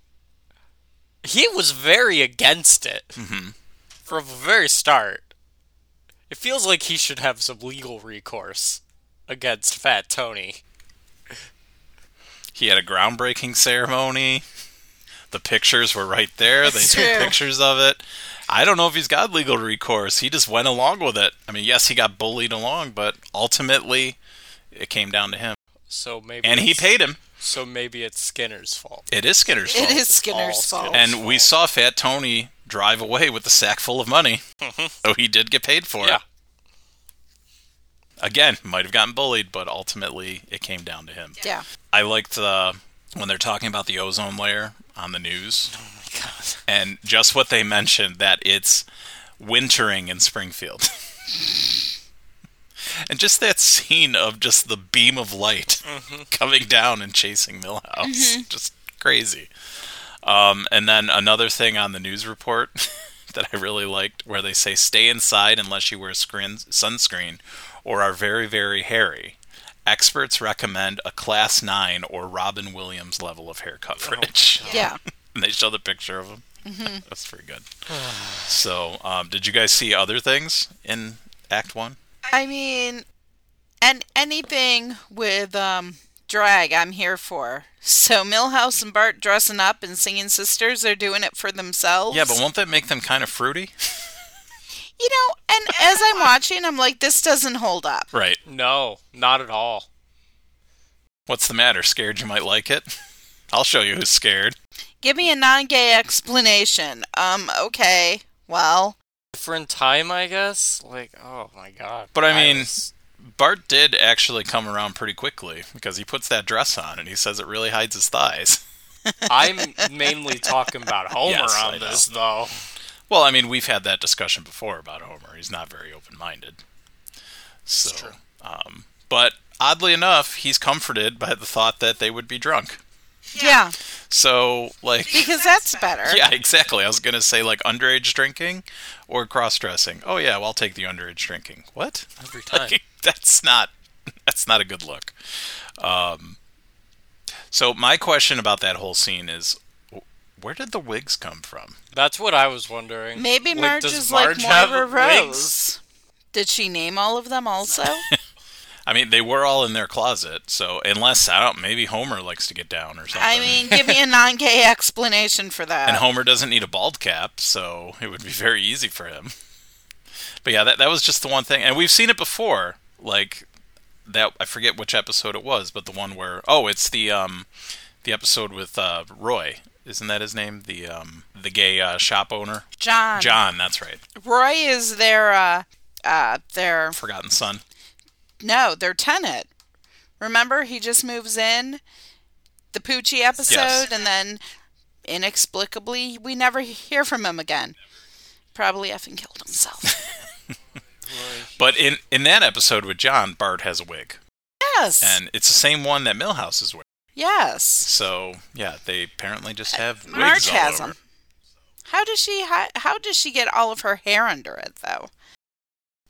he was very against it
hmm
from the very start. It feels like he should have some legal recourse against Fat Tony.
He had a groundbreaking ceremony. The pictures were right there. They
It's
took
true.
pictures of it. I don't know if he's got legal recourse. He just went along with it. I mean, yes, he got bullied along, but ultimately it came down to him.
So maybe
And he paid him.
So maybe it's Skinner's fault.
It is Skinner's
It
fault.
is Skinner's fault.
Skinner.
And we saw Fat Tony drive away with a sack full of money. Mm-hmm. so he did get paid for
Yeah.
it. Again, might have gotten bullied, but ultimately it came down to him.
yeah.
I liked the when they're talking about the ozone layer on the news,
Oh my god.
and just what they mentioned that it's wintering in Springfield. <laughs> and just that scene of just the beam of light <laughs> coming down and chasing Milhouse. Just crazy. Um, and then another thing on the news report <laughs> that I really liked where they say stay inside unless you wear screen, sunscreen or are very, very hairy. Experts recommend a class 9 or Robin Williams level of hair coverage.
Yeah. <laughs>
and they show the picture of him. That's pretty good. <sighs> so, um, did you guys see other things in Act One?
I mean, and anything with um drag, I'm here for. So Milhouse and Bart dressing up and singing sisters, they're doing it for themselves.
Yeah, but won't that make them kind of fruity?
you know, and as I'm watching, I'm like, this doesn't hold up.
Right.
No, not at all.
What's the matter? Scared you might like it? I'll show you who's scared.
Give me a non-gay explanation. Um, okay. Well,
Different time, I guess. Like, oh my god.
But I mean-
was-
Bart did actually come around pretty quickly because he puts that dress on and he says it really hides his thighs. <laughs>
I'm <laughs> mainly talking about Homer
Yes, I
on
know.
this, though.
Well, I mean, we've had that discussion before about Homer. He's not very open-minded. So,
true.
Um, but oddly enough, he's comforted by the thought that they would be drunk.
Yeah,
So, like,
because that's better. <laughs>
yeah, exactly. I was gonna say like underage drinking or cross-dressing. Oh yeah, well, I'll take the underage drinking. What?
Every time. <laughs>
Like, that's not that's not a good look. Um, so my question about that whole scene is, where did the wigs come from?
That's what I was wondering.
Maybe
Like,
Marge
does
is
Marge
like
have
Moira
wigs?
Rose. Did she name all of them also? <laughs>
I mean, they were all in their closet, so unless I don't, maybe Homer likes to get down or something.
I mean, give me a <laughs> non-gay explanation for that.
and Homer doesn't need a bald cap, so it would be very easy for him. But yeah, that that was just the one thing, and we've seen it before. Like that, I forget which episode it was, but the one where oh, it's the um, the episode with uh, Roy. Isn't that his name? The um, the gay uh, shop owner,
John.
John. That's right.
Roy is their uh uh their
Forgotten Son.
No, their tenant. Remember, he just moves in the Poochie episode,
Yes.
and then inexplicably we never hear from him again. Probably effing killed himself. <laughs>
But in in that episode with John, Bart has a wig,
yes.
and it's the same one that Milhouse is wearing.
yes.
So yeah, they apparently just have wigs
Marge
all
has
over.
them. How does she? How, how does she get all of her hair under it though?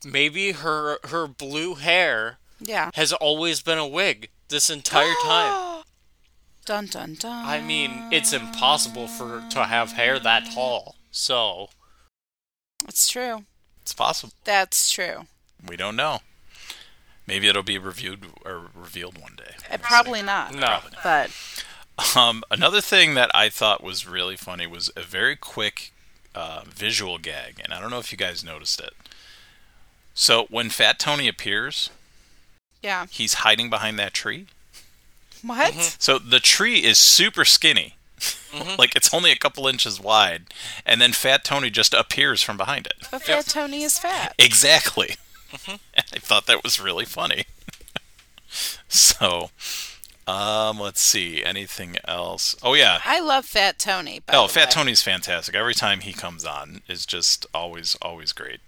Maybe her her blue hair
Yeah.
has always been a wig this entire time. <gasps>
Dun dun dun.
I mean, it's impossible for to have hair that tall. So,
It's true.
It's possible.
That's true.
We don't know. Maybe it'll be reviewed or revealed one day.
Uh, Probably not.
no.
But
Um, another thing that I thought was really funny was a very quick uh, visual gag, and I don't know if you guys noticed it. So when Fat Tony appears,
yeah.
he's hiding behind that tree.
What?
Mm-hmm.
So the tree is super skinny, <laughs> like it's only a couple inches wide, and then Fat Tony just appears from behind it.
But Fat Tony is fat.
Exactly. <laughs> I thought that was really funny. <laughs> so, um, let's see. Anything else? Oh yeah.
I love Fat Tony. By
Oh,
the
Fat
way.
Tony's fantastic. Every time he comes on is just always, always great.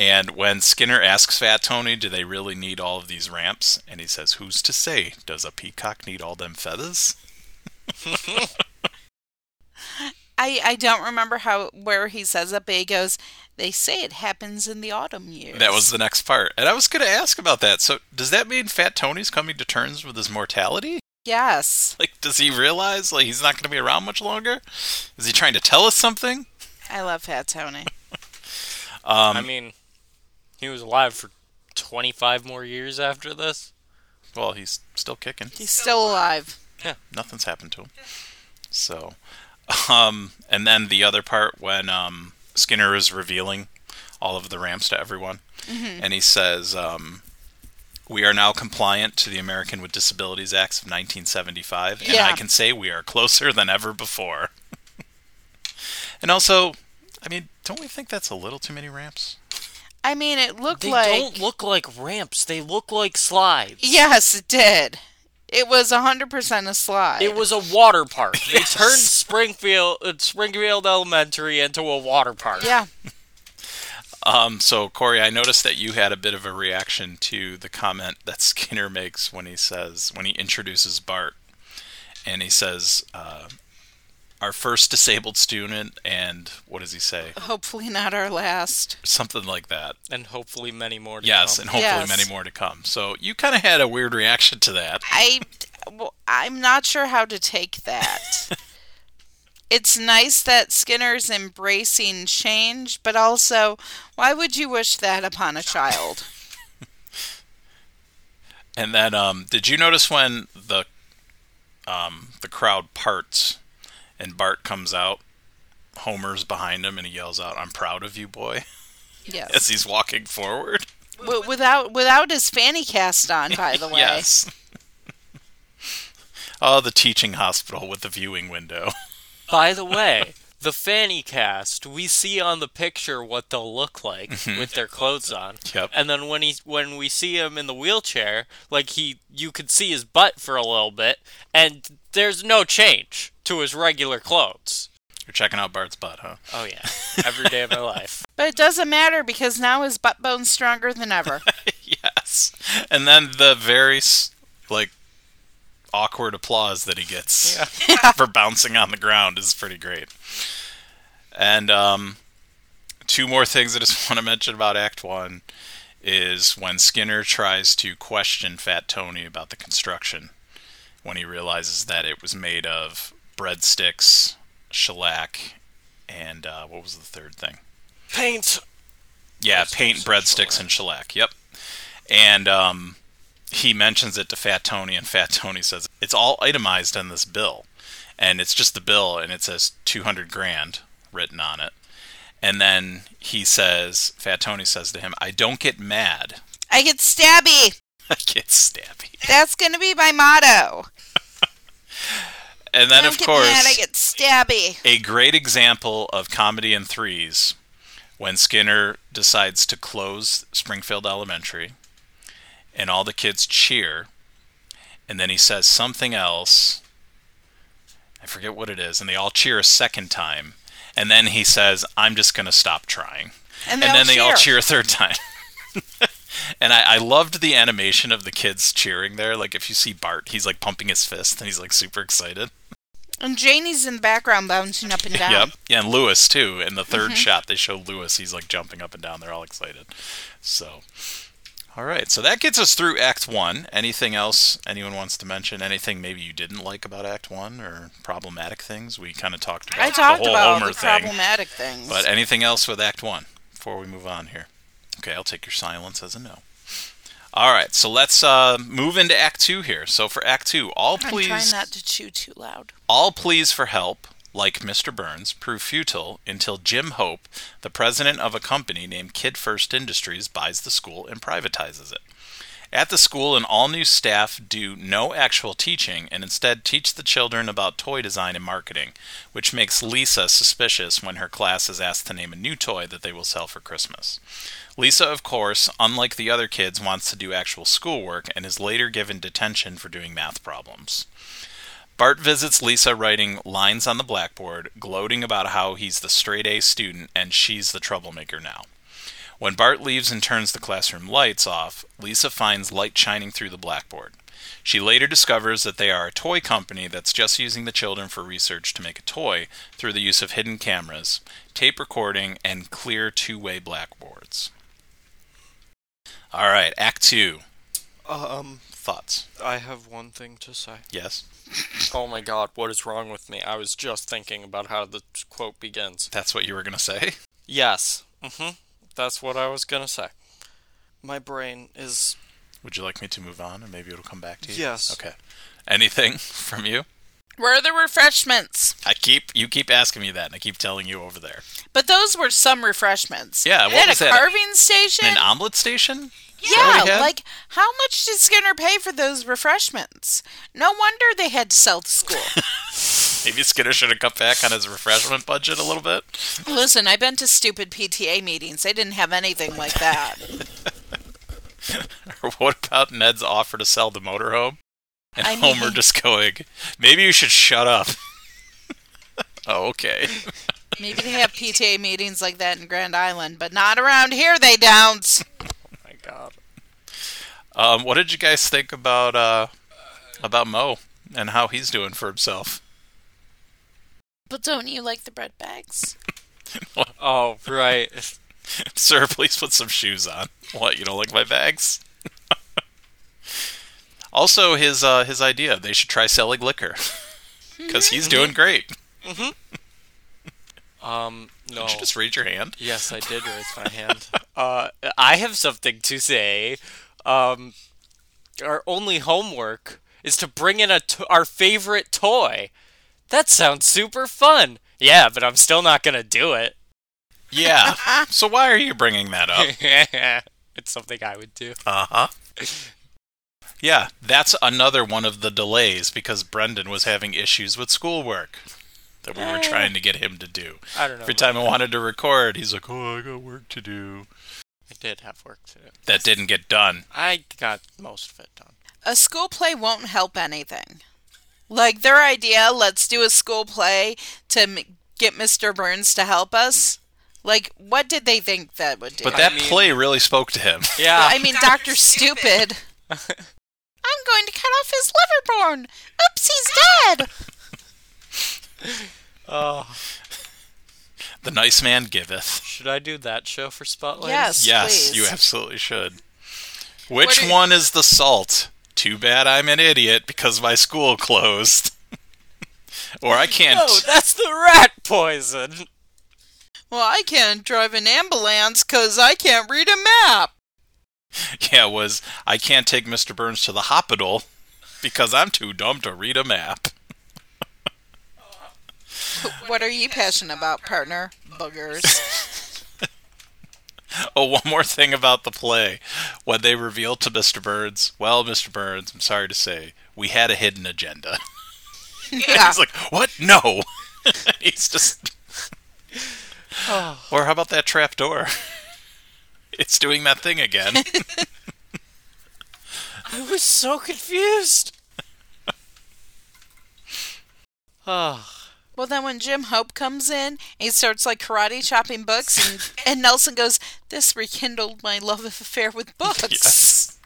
And when Skinner asks Fat Tony, do they really need all of these ramps? And he says, who's to say? Does a peacock need all them feathers? <laughs>
I I don't remember how where he says it, but he goes. They say it happens in the autumn years.
That was the next part. And I was going to ask about that. So, does that mean Fat Tony's coming to terms with his mortality?
yes. <laughs>
Like, does he realize like he's not going to be around much longer? Is he trying to tell us something?
I love Fat Tony. <laughs>
Um,
I mean, he was alive for 25 more years after this.
well, he's still kicking.
He's still alive.
Yeah, nothing's happened to him. So, um, and then the other part when um, Skinner is revealing all of the ramps to everyone, and he says, um, "We are now compliant to the American with Disabilities Acts of 1975, and
Yeah.
I can say we are closer than ever before." <laughs> and also, I mean, don't we think that's a little too many ramps?
I mean, it looked
They
like They
don't look like ramps. They look like slides.
yes, it did. It was hundred percent a slide.
It was a water park. <laughs> They
Yes.
turned Springfield uh, Springfield Elementary into a water park.
Yeah.
Um, so Cori, I noticed that you had a bit of a reaction to the comment that Skinner makes when he says when he introduces Bart, and he says, uh, "Our first disabled student," and what does he say?
Hopefully not our last.
Something like that.
And hopefully many more to
Yes,
come.
and hopefully
Yes.
many more to come. So you kind of had a weird reaction to that.
I, well, I'm not sure how to take that. <laughs> it's nice that Skinner's embracing change, but also, why would you wish that upon a child? <laughs>
And then, um, did you notice when the um, the crowd parts and Bart comes out? Homer's behind him, and he yells out, "I'm proud of you, boy!"
Yes.
As he's walking forward.
W- without without his fanny cast on, by the <laughs> way.
Yes. <laughs> oh, the teaching hospital with the viewing window.
By the way, the fanny cast, we see on the picture what they'll look like mm-hmm. with their clothes on.
Yep.
And then when he when we see him in the wheelchair, like he you could see his butt for a little bit and there's no change to his regular clothes.
You're checking out Bart's butt, huh?
Oh yeah, <laughs> every day of my life.
But it doesn't matter because now his butt bone's stronger than ever. <laughs>
yes. And then the very like awkward applause that he gets <laughs> for bouncing on the ground is pretty great. And um, two more things I just <laughs> want to mention about Act One is when Skinner tries to question Fat Tony about the construction when he realizes that it was made of breadsticks, shellac, and uh, what was the third thing?
Paint.
Yeah, paint, breadsticks, and shellac. Yep. And um, he mentions it to Fat Tony, and Fat Tony says it's all itemized on this bill, and it's just the bill, and it says two hundred grand written on it. And then he says, Fat Tony says to him, "I don't get mad.
I get stabby. <laughs>
I get stabby."
That's going to be my motto. <laughs>
And then, of course,
mad, I get stabby.
a great example of comedy in threes when Skinner decides to close Springfield Elementary and all the kids cheer and then he says something else I forget what it is and they all cheer a second time and then he says I'm just going to stop trying
And,
and then they all
cheer.
cheer a third time <laughs> and I, I loved the animation of the kids cheering there like if you see Bart he's like pumping his fist and he's like super excited
And Janie's in the background bouncing up and <laughs> down.
Yep. Yeah, and Lewis too. In the 3rd
Mm-hmm.
shot, they show Lewis. He's like jumping up and down. They're all excited. So, all right. So that gets us through Act One. Anything else anyone wants to mention? Anything maybe you didn't like about Act One or problematic things? We kind of talked about
I talked
the whole
about
Homer
the
thing.
problematic things.
But anything else with Act One before we move on here? Okay, I'll take your silence as a no. All right, so let's uh, move into Act Two here. So for Act Two, all
I'm
please
trying not to chew too loud.
all pleas for help, like Mr. Burns, prove futile until Jim Hope, the president of a company named Kid First Industries, buys the school and privatizes it. At the school, an all new staff do no actual teaching and instead teach the children about toy design and marketing, which makes Lisa suspicious when her class is asked to name a new toy that they will sell for Christmas. Lisa, of course, unlike the other kids, wants to do actual schoolwork and is later given detention for doing math problems. Bart visits Lisa writing lines on the blackboard, gloating about how he's the straight A student and she's the troublemaker now. When Bart leaves and turns the classroom lights off, Lisa finds light shining through the blackboard. She later discovers that they are a toy company that's just using the children for research to make a toy through the use of hidden cameras, tape recording, and clear two way blackboards. All right, Act 2.
Um,
Thoughts?
I have one thing to say.
Yes?
Oh my God, what is wrong with me? I was just thinking about how the quote begins.
That's what you were going to say?
Yes. Mm-hmm. That's what I was gonna say. My brain is
Would you like me to move on and maybe it'll come back to you?
Yes.
Okay. Anything <laughs> from you?
Where are the refreshments?
I keep you keep asking me that and I keep telling you over there.
But those were some refreshments.
Yeah, what
They had
was
a
that?
carving station.
An omelet station?
Yeah,
what he had?
like how much did Skinner pay for those refreshments? No wonder they had to sell the school. <laughs>
Maybe Skinner should have cut back on his refreshment budget a little bit.
Listen, I've been to stupid PTA meetings. They didn't have anything like that. <laughs>
Or what about Ned's offer to sell the motorhome? And
I
Homer
mean-
just going, maybe you should shut up. <laughs> oh, okay.
Maybe they have PTA meetings like that in Grand Island, but not around here. They don't.
My God.
Um, what did you guys think about uh, about Moe and how he's doing for himself?
But don't you like the bread bags? <laughs>
Oh right. <laughs>
Sir, please put some shoes on. What, you don't like my bags? <laughs> also, his uh, his idea they should try selling liquor because he's doing great.
Um no.
Did you just raise your hand?
Yes, I did raise my <laughs> hand. Uh, I have something to say. Um, our only homework is to bring in a to- our favorite toy. That sounds super fun. Yeah, but I'm still not gonna do it.
Yeah. <laughs> so why are you bringing that up? <laughs>
it's something I would do.
Uh huh. Yeah, that's another one of the delays because Brendan was having issues with schoolwork that we were trying to get him to do.
I don't know.
Every
about
time I wanted to record, he's like, "Oh, I got work to do."
I did have work to do.
That didn't get done.
I got most of it done.
A school play won't help anything. Like their idea, let's do a school play to m- get Mr. Burns to help us? Like, what did they think that would do?
But that
mean-
play really spoke to him. <laughs>
Yeah.
I mean, Dr. Stupid. <laughs> I'm going to cut off his liver bone. Oops, he's dead. <laughs> <laughs>
oh,
The nice man giveth.
should I do that show for Spotlight?
Yes.
Yes,
please.
you absolutely should. Which
you-
one is the salt? Too bad I'm an idiot because my school closed. <laughs> or I can't.
No, that's the rat poison.
Well, I can't drive an ambulance because I can't read a map.
Yeah, it was I can't take Mr. Burns to the hospital because I'm too dumb to read a map. <laughs>
What are you passionate about, partner? Boogers. <laughs>
Oh, one more thing about the play. When they revealed to Mr. Burns, well, Mr. Burns, I'm sorry to say, we had a hidden agenda. <laughs>
yeah.
He's like, what? No. He's just. Oh. Or how about that trap door? It's doing that thing again.
I was so confused. Oh,
Well, then when Jim Hope comes in, he starts like karate chopping books, and, and Nelson goes, "This rekindled my love affair with books." <laughs>
yes.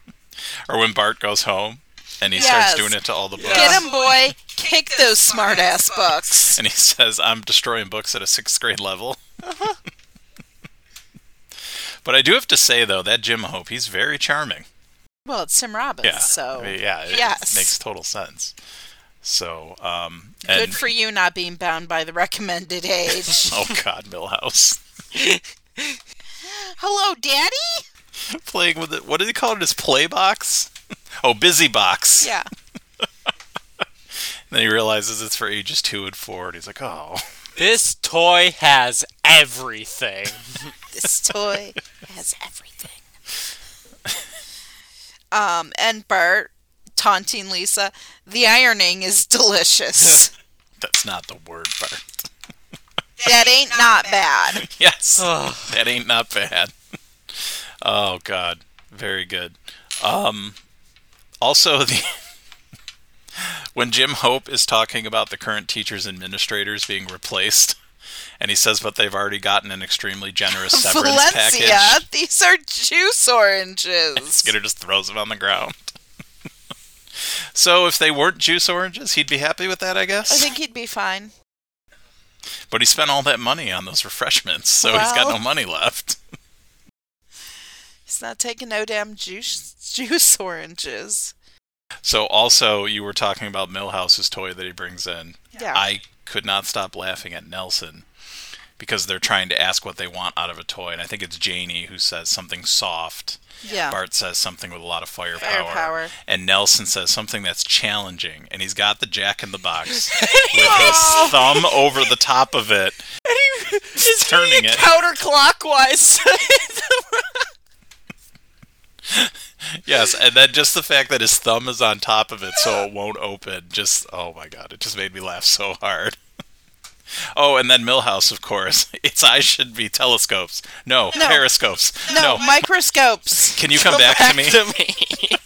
Or when Bart goes home and he
Yes.
starts doing it to all the books.
Get him, boy! Kick those smart ass books.
And he says, I'm destroying books at a sixth grade level. Uh-huh. <laughs> but I do have to say, though, that Jim Hope, he's very charming.
Well, it's Tim Robbins,
Yeah.
so
yeah, it
yes.
makes total sense. So, um, and,
good for you not being bound by the recommended <laughs> age.
oh God, Milhouse. <laughs>
Hello, Daddy.
Playing with it. What did he call it? His play box? oh, busy box.
Yeah. <laughs>
Then he realizes it's for ages two and four, and he's like, oh.
this toy has everything.
This toy has everything. Um, and Bart taunting Lisa, the ironing is delicious. <laughs>
That's not the word, Bart. <laughs>
that ain't not bad. <laughs>
Yes.
Ugh.
that ain't not bad. Oh God, very good. Um, also the when Jim Hope is talking about the current teachers and administrators being replaced, and he says, "But they've already gotten an extremely generous severance
Valencia,
package."
these are juice oranges.
Skinner just throws them on the ground. So if they weren't juice oranges, he'd be happy with that, I guess.
I think he'd be fine.
But he spent all that money on those refreshments, so he's got no money left. <laughs>
He's not taking no damn juice juice oranges.
So also, you were talking about Milhouse's toy that he brings in.
Yeah.
I could not stop laughing at Nelson because they're trying to ask what they want out of a toy, and I think it's Janie who says something soft.
yeah.
Bart says something with a lot of firepower,
Firepower.
and Nelson says something that's challenging, and he's got the Jack in the Box <laughs> with his thumb over the top of it. <laughs>
And he is
Turning
doing
it.
counterclockwise. <laughs>
Yes, and then just the fact that his thumb is on top of it so it won't open, just oh my god, it just made me laugh so hard. Oh, and then Milhouse, of course. <laughs> Its eyes should be telescopes. No,
No.
periscopes.
no, microscopes.
Can you come back, to <laughs> me?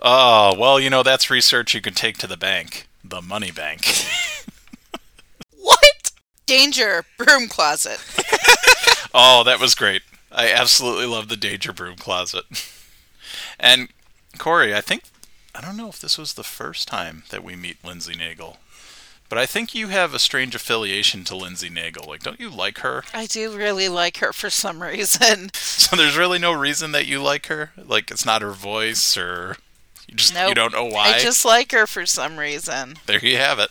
Oh, well, you know, that's research you can take to the bank. The money bank. <laughs>
what?
Danger, broom closet.
Oh, that was great. I absolutely love the Danger Broom Closet. And Cori, I think I don't know if this was the first time that we meet Lindsey Naegle, but I think you have a strange affiliation to Lindsey Naegle. Like, don't you like her?
I do really like her for some reason. <laughs>
So there's really no reason that you like her. Like, it's not her voice, or you just you don't know why.
I just like her for some reason.
There you have it.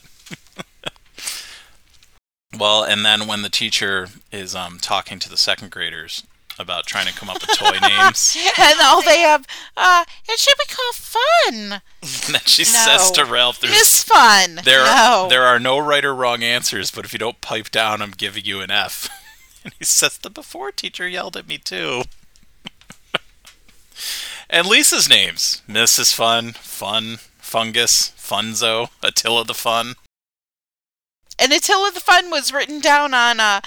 <laughs> well, and then when the teacher is um, talking to the second graders about trying to come up with toy <laughs> names,
And all they have, uh, it should be called fun.
and <laughs> then she says to Ralph, "There's
Miss Fun.
There,
no.
there are no right or wrong answers, but if you don't pipe down, I'm giving you an F. <laughs> and he says, the before teacher yelled at me too. and Lisa's names Mrs. Fun, Fun, Fungus, Funzo, Attila the Fun.
And Attila the Fun was written down on uh,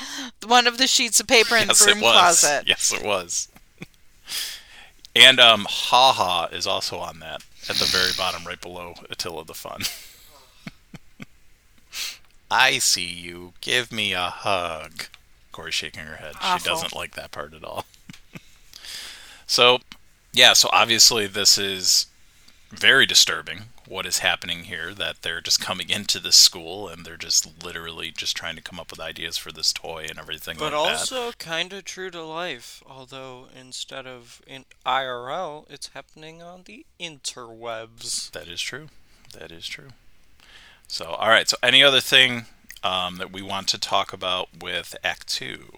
one of the sheets of paper in <laughs>
yes,
the broom
it was.
closet.
Yes, it was. <laughs> and um, Ha Ha is also on that at the very bottom, right below Attila the Fun. <laughs> I see you. Give me a hug. Cori's shaking her head. She doesn't like that part at all. so, yeah, so obviously this is very disturbing what is happening here that they're just coming into this school and they're just literally just trying to come up with ideas for this toy and everything
But
like
also kind of true to life, although instead of in IRL, it's happening on the interwebs.
That is true. That is true. So, all right. So, any other thing um, that we want to talk about with Act Two?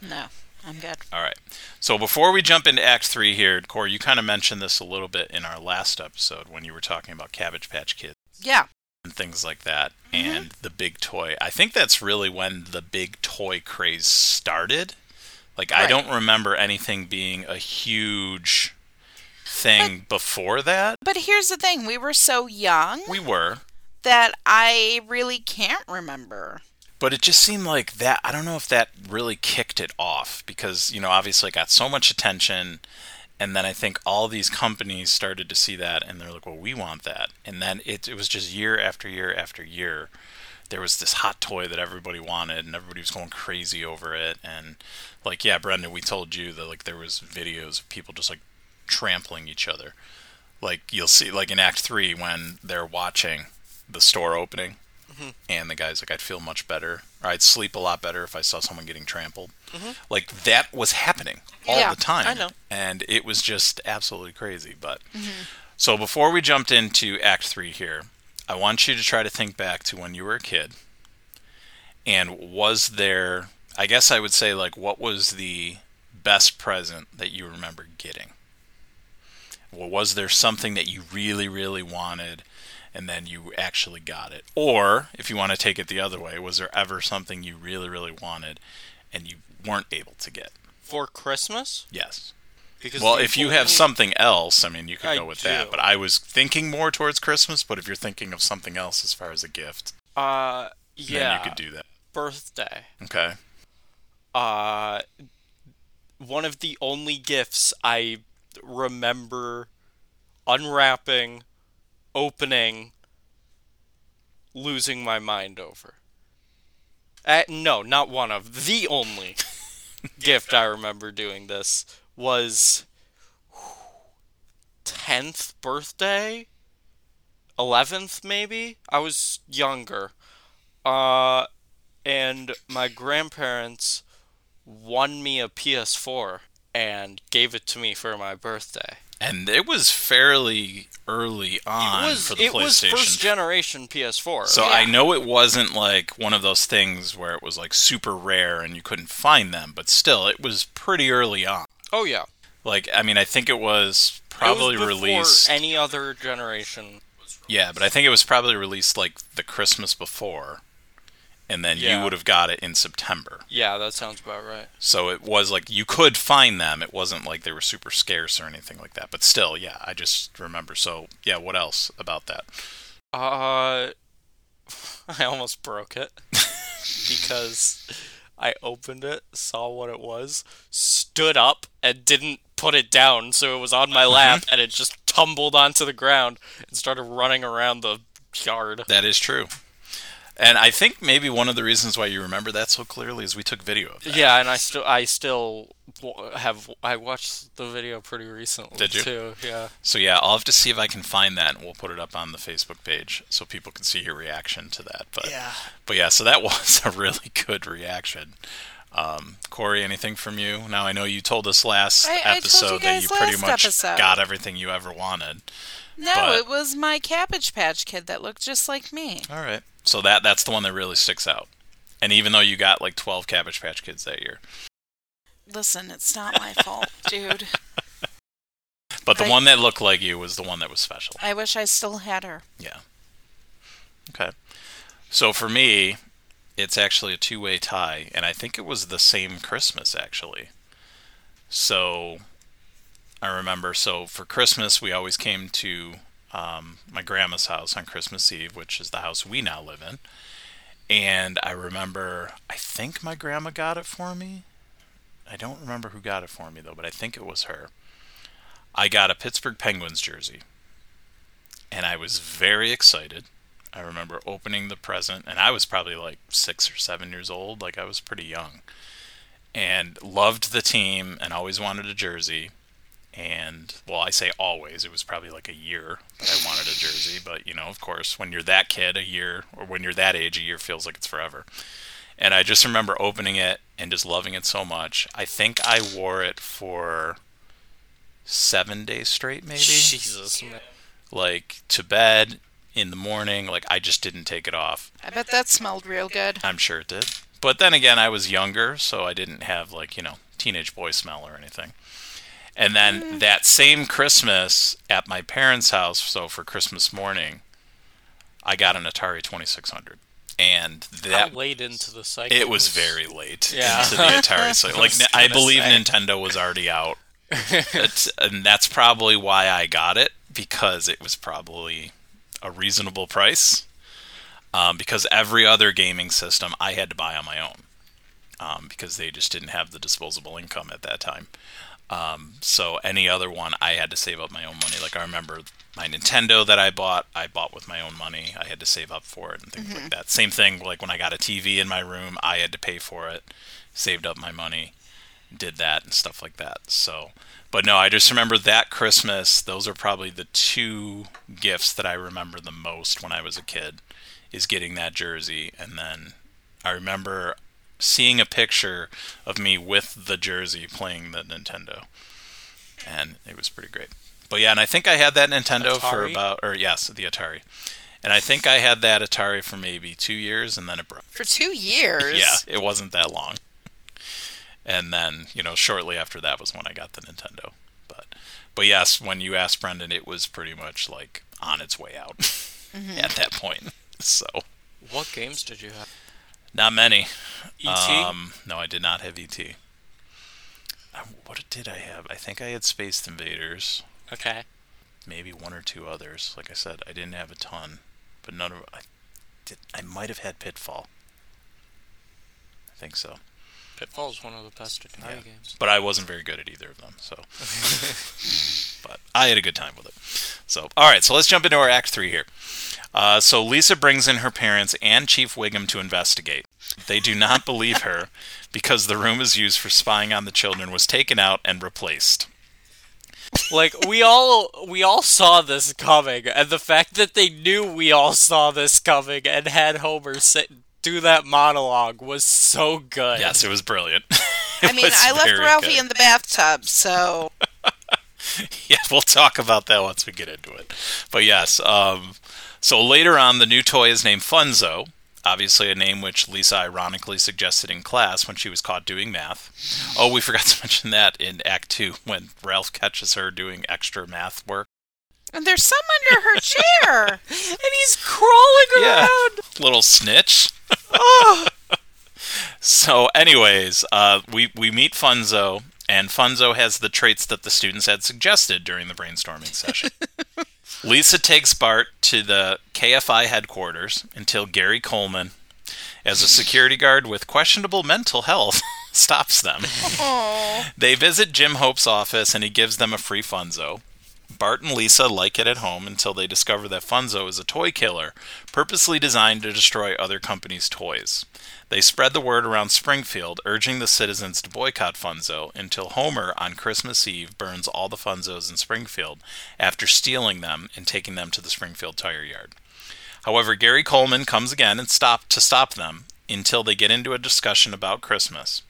No, I'm good.
All right. So, before we jump into Act Three here, Cori, you kind of mentioned this a little bit in our last episode when you were talking about Cabbage Patch Kids
Yeah.
and things like that,
Mm-hmm.
and the big toy. I think that's really when the big toy craze started. Like, I don't remember anything being a huge thing before that.
But here's the thing we were so young
We were.
that I really can't remember.
But it just seemed like that. I don't know if that really kicked it off because, you know, obviously it got so much attention. And then I think all these companies started to see that and they're like, well, we want that. And then it, it was just year after year after year. There was this hot toy that everybody wanted and everybody was going crazy over it. And, like, yeah, Brenda, we told you that, like, there was videos of people just, like, trampling each other. Like, you'll see, like, in Act 3 when they're watching the store opening Mm-hmm. and the guy's like, I'd feel much better, or I'd sleep a lot better if I saw someone getting trampled. Mm-hmm. Like that was happening all
Yeah,
the time.
I know.
and it was just absolutely crazy. But mm-hmm. so before we jumped into Act Three here, I want you to try to think back to when you were a kid, and was there? I guess I would say like, what was the best present that you remember getting? Well, was there something that you really, really wanted? And then you actually got it. Or, if you want to take it the other way, was there ever something you really, really wanted and you weren't able to get?
For Christmas?
Yes.
Because
Well, if you have something else, I mean, you could
I
go with that. But I was thinking more towards Christmas. But if you're thinking of something else as far as a gift,
Uh, yeah.
you could do that.
Birthday.
Okay.
uh one of the only gifts I remember unwrapping, opening, losing my mind over. Uh, no, not one of. The only <laughs> gift I remember doing this was 10th birthday? 11th maybe? I was younger. Uh and my grandparents won me a PS4 and gave it to me for my birthday.
And it was fairly early on
it was
for the
it was
PlayStation.
first generation PS4.
So
Yeah.
I know it wasn't like one of those things where it was like super rare and you couldn't find them, but still, it was pretty early on.
oh yeah,
Like, I mean, I think it was probably
it was before
released.
any other generation.
Yeah, but I think it was probably released like the Christmas before, and then
Yeah.
you would have got it in September.
Yeah, that sounds about right.
So it was like you could find them. It wasn't like they were super scarce or anything like that. But still, yeah, I just remember. So yeah, what else about that?
Uh, <laughs> I almost broke it <laughs> because I opened it, saw what it was, stood up, and didn't put it down. So it was on my lap, and it just tumbled onto the ground and started running around the yard.
That is true. And I think maybe one of the reasons why you remember that so clearly is we took video of that.
Yeah, and I still, I still have. I watched the video pretty recently
Did you?
too. Yeah.
So yeah, I'll have to see if I can find that, and we'll put it up on the Facebook page so people can see your reaction to that. But
Yeah.
but yeah, so that <laughs> was a really good reaction. Um, Cori, anything from you? Now I know you told us last
I- I you
episode that you pretty much
episode.
got everything you ever wanted.
No,
But-
it was my Cabbage Patch Kid that looked just like me.
All right, so that that's the one that really sticks out. And even though you got like twelve Cabbage Patch Kids that year,
Listen, it's not my fault, <laughs> dude.
but the
I-
one that looked like you was the one that was special.
I wish I still had her.
Yeah. Okay. So for me, it's actually a two way tie, and I think it was the same Christmas actually. So I remember, so for Christmas, we always came to um, my grandma's house on Christmas Eve, which is the house we now live in. And I remember, I think my grandma got it for me. I don't remember who got it for me though, but I think it was her. I got a Pittsburgh Penguins jersey and I was very excited. I remember opening the present, and I was probably like six or seven years old. Like I was pretty young, and loved the team, and always wanted a jersey. And well, I say always. It was probably like a year that I wanted a jersey, but you know, of course, when you're that kid, a year, or when you're that age, a year feels like it's forever. And I just remember opening it and just loving it so much. I think I wore it for seven days straight, maybe
Jesus. man.
like to bed in the morning like i just didn't take it off
I bet that smelled real good.
i'm sure it did but then again i was younger so i didn't have like you know teenage boy smell or anything and then that same christmas at my parents house so for christmas morning i got an atari 2600 and
How
that
late into the cycle?
it was very late
Yeah.
into the Atari. <laughs> So, like,
was
I believe
say.
Nintendo was already out, <laughs> It's- and that's probably why I got it because it was probably a reasonable price. Um, because every other gaming system I had to buy on my own, um, because they just didn't have the disposable income at that time. Um, so any other one, I had to save up my own money. Like I remember my Nintendo that I bought, I bought with my own money. I had to save up for it and things like that. Same thing, like when I got a TV in my room, I had to pay for it, saved up my money, did that and stuff like that. So, but no, I just remember that Christmas. Those are probably the two gifts that I remember the most when I was a kid, is getting that jersey, and then I remember seeing a picture of me with the jersey playing the Nintendo, and it was pretty great. But yeah, and I think I had that Nintendo for about, or yes, the Atari, and I think I had that Atari for maybe two years, and then it broke.
For two years. <laughs>
Yeah, it wasn't that long. And then, you know, shortly after that was when I got the Nintendo. But but yes, when you asked Brendan, it was pretty much like on its way out mm-hmm. <laughs> at that point. So
What games did you have?
Not many.
E.T.
Um, no, I did not have ET. What did I have? I think I had Space Invaders,
okay.
maybe one or two others. Like I said, I didn't have a ton, but none of I did. I might have had Pitfall. I think so.
Pitfall is one of the best Atari
Yeah.
games.
but I wasn't very good at either of them. So, <laughs> but I had a good time with it. So, all right, so let's jump into our act three here. Uh, so Lisa brings in her parents and Chief Wiggum to investigate. They do not believe her <laughs> because the room is used for spying on the children was taken out and replaced.
like we all we all saw this coming, and the fact that they knew we all saw this coming and had Homer sit do that monologue was so good.
Yes, it was brilliant. <laughs>
I mean, I left Ralphie
in.
in the bathtub, so <laughs>
yeah, we'll talk about that once we get into it. But yes, um, so later on, the new toy is named Funzo. Obviously, a name which Lisa ironically suggested in class when she was caught doing math. Oh, we forgot <laughs> to mention that in Act Two when Ralph catches her doing extra math work.
and there's some under her chair.
and he's crawling around.
Yeah.
around.
Little snitch. So, anyways, uh, we we meet Funzo, and Funzo has the traits that the students had suggested during the brainstorming session. <laughs> Lisa takes Bart to the KFI headquarters until Gary Coleman, as a security guard with questionable mental health, <laughs> stops them.
Oh,
They visit Jim Hope's office and he gives them a free Funzo. Bart and Lisa like it at home until they discover that Funzo is a toy killer, purposely designed to destroy other companies' toys. They spread the word around Springfield, urging the citizens to boycott Funzo until Homer on Christmas Eve burns all the Funzos in Springfield after stealing them and taking them to the Springfield tire yard. However, Gary Coleman comes again and stop to stop them until they get into a discussion about Christmas.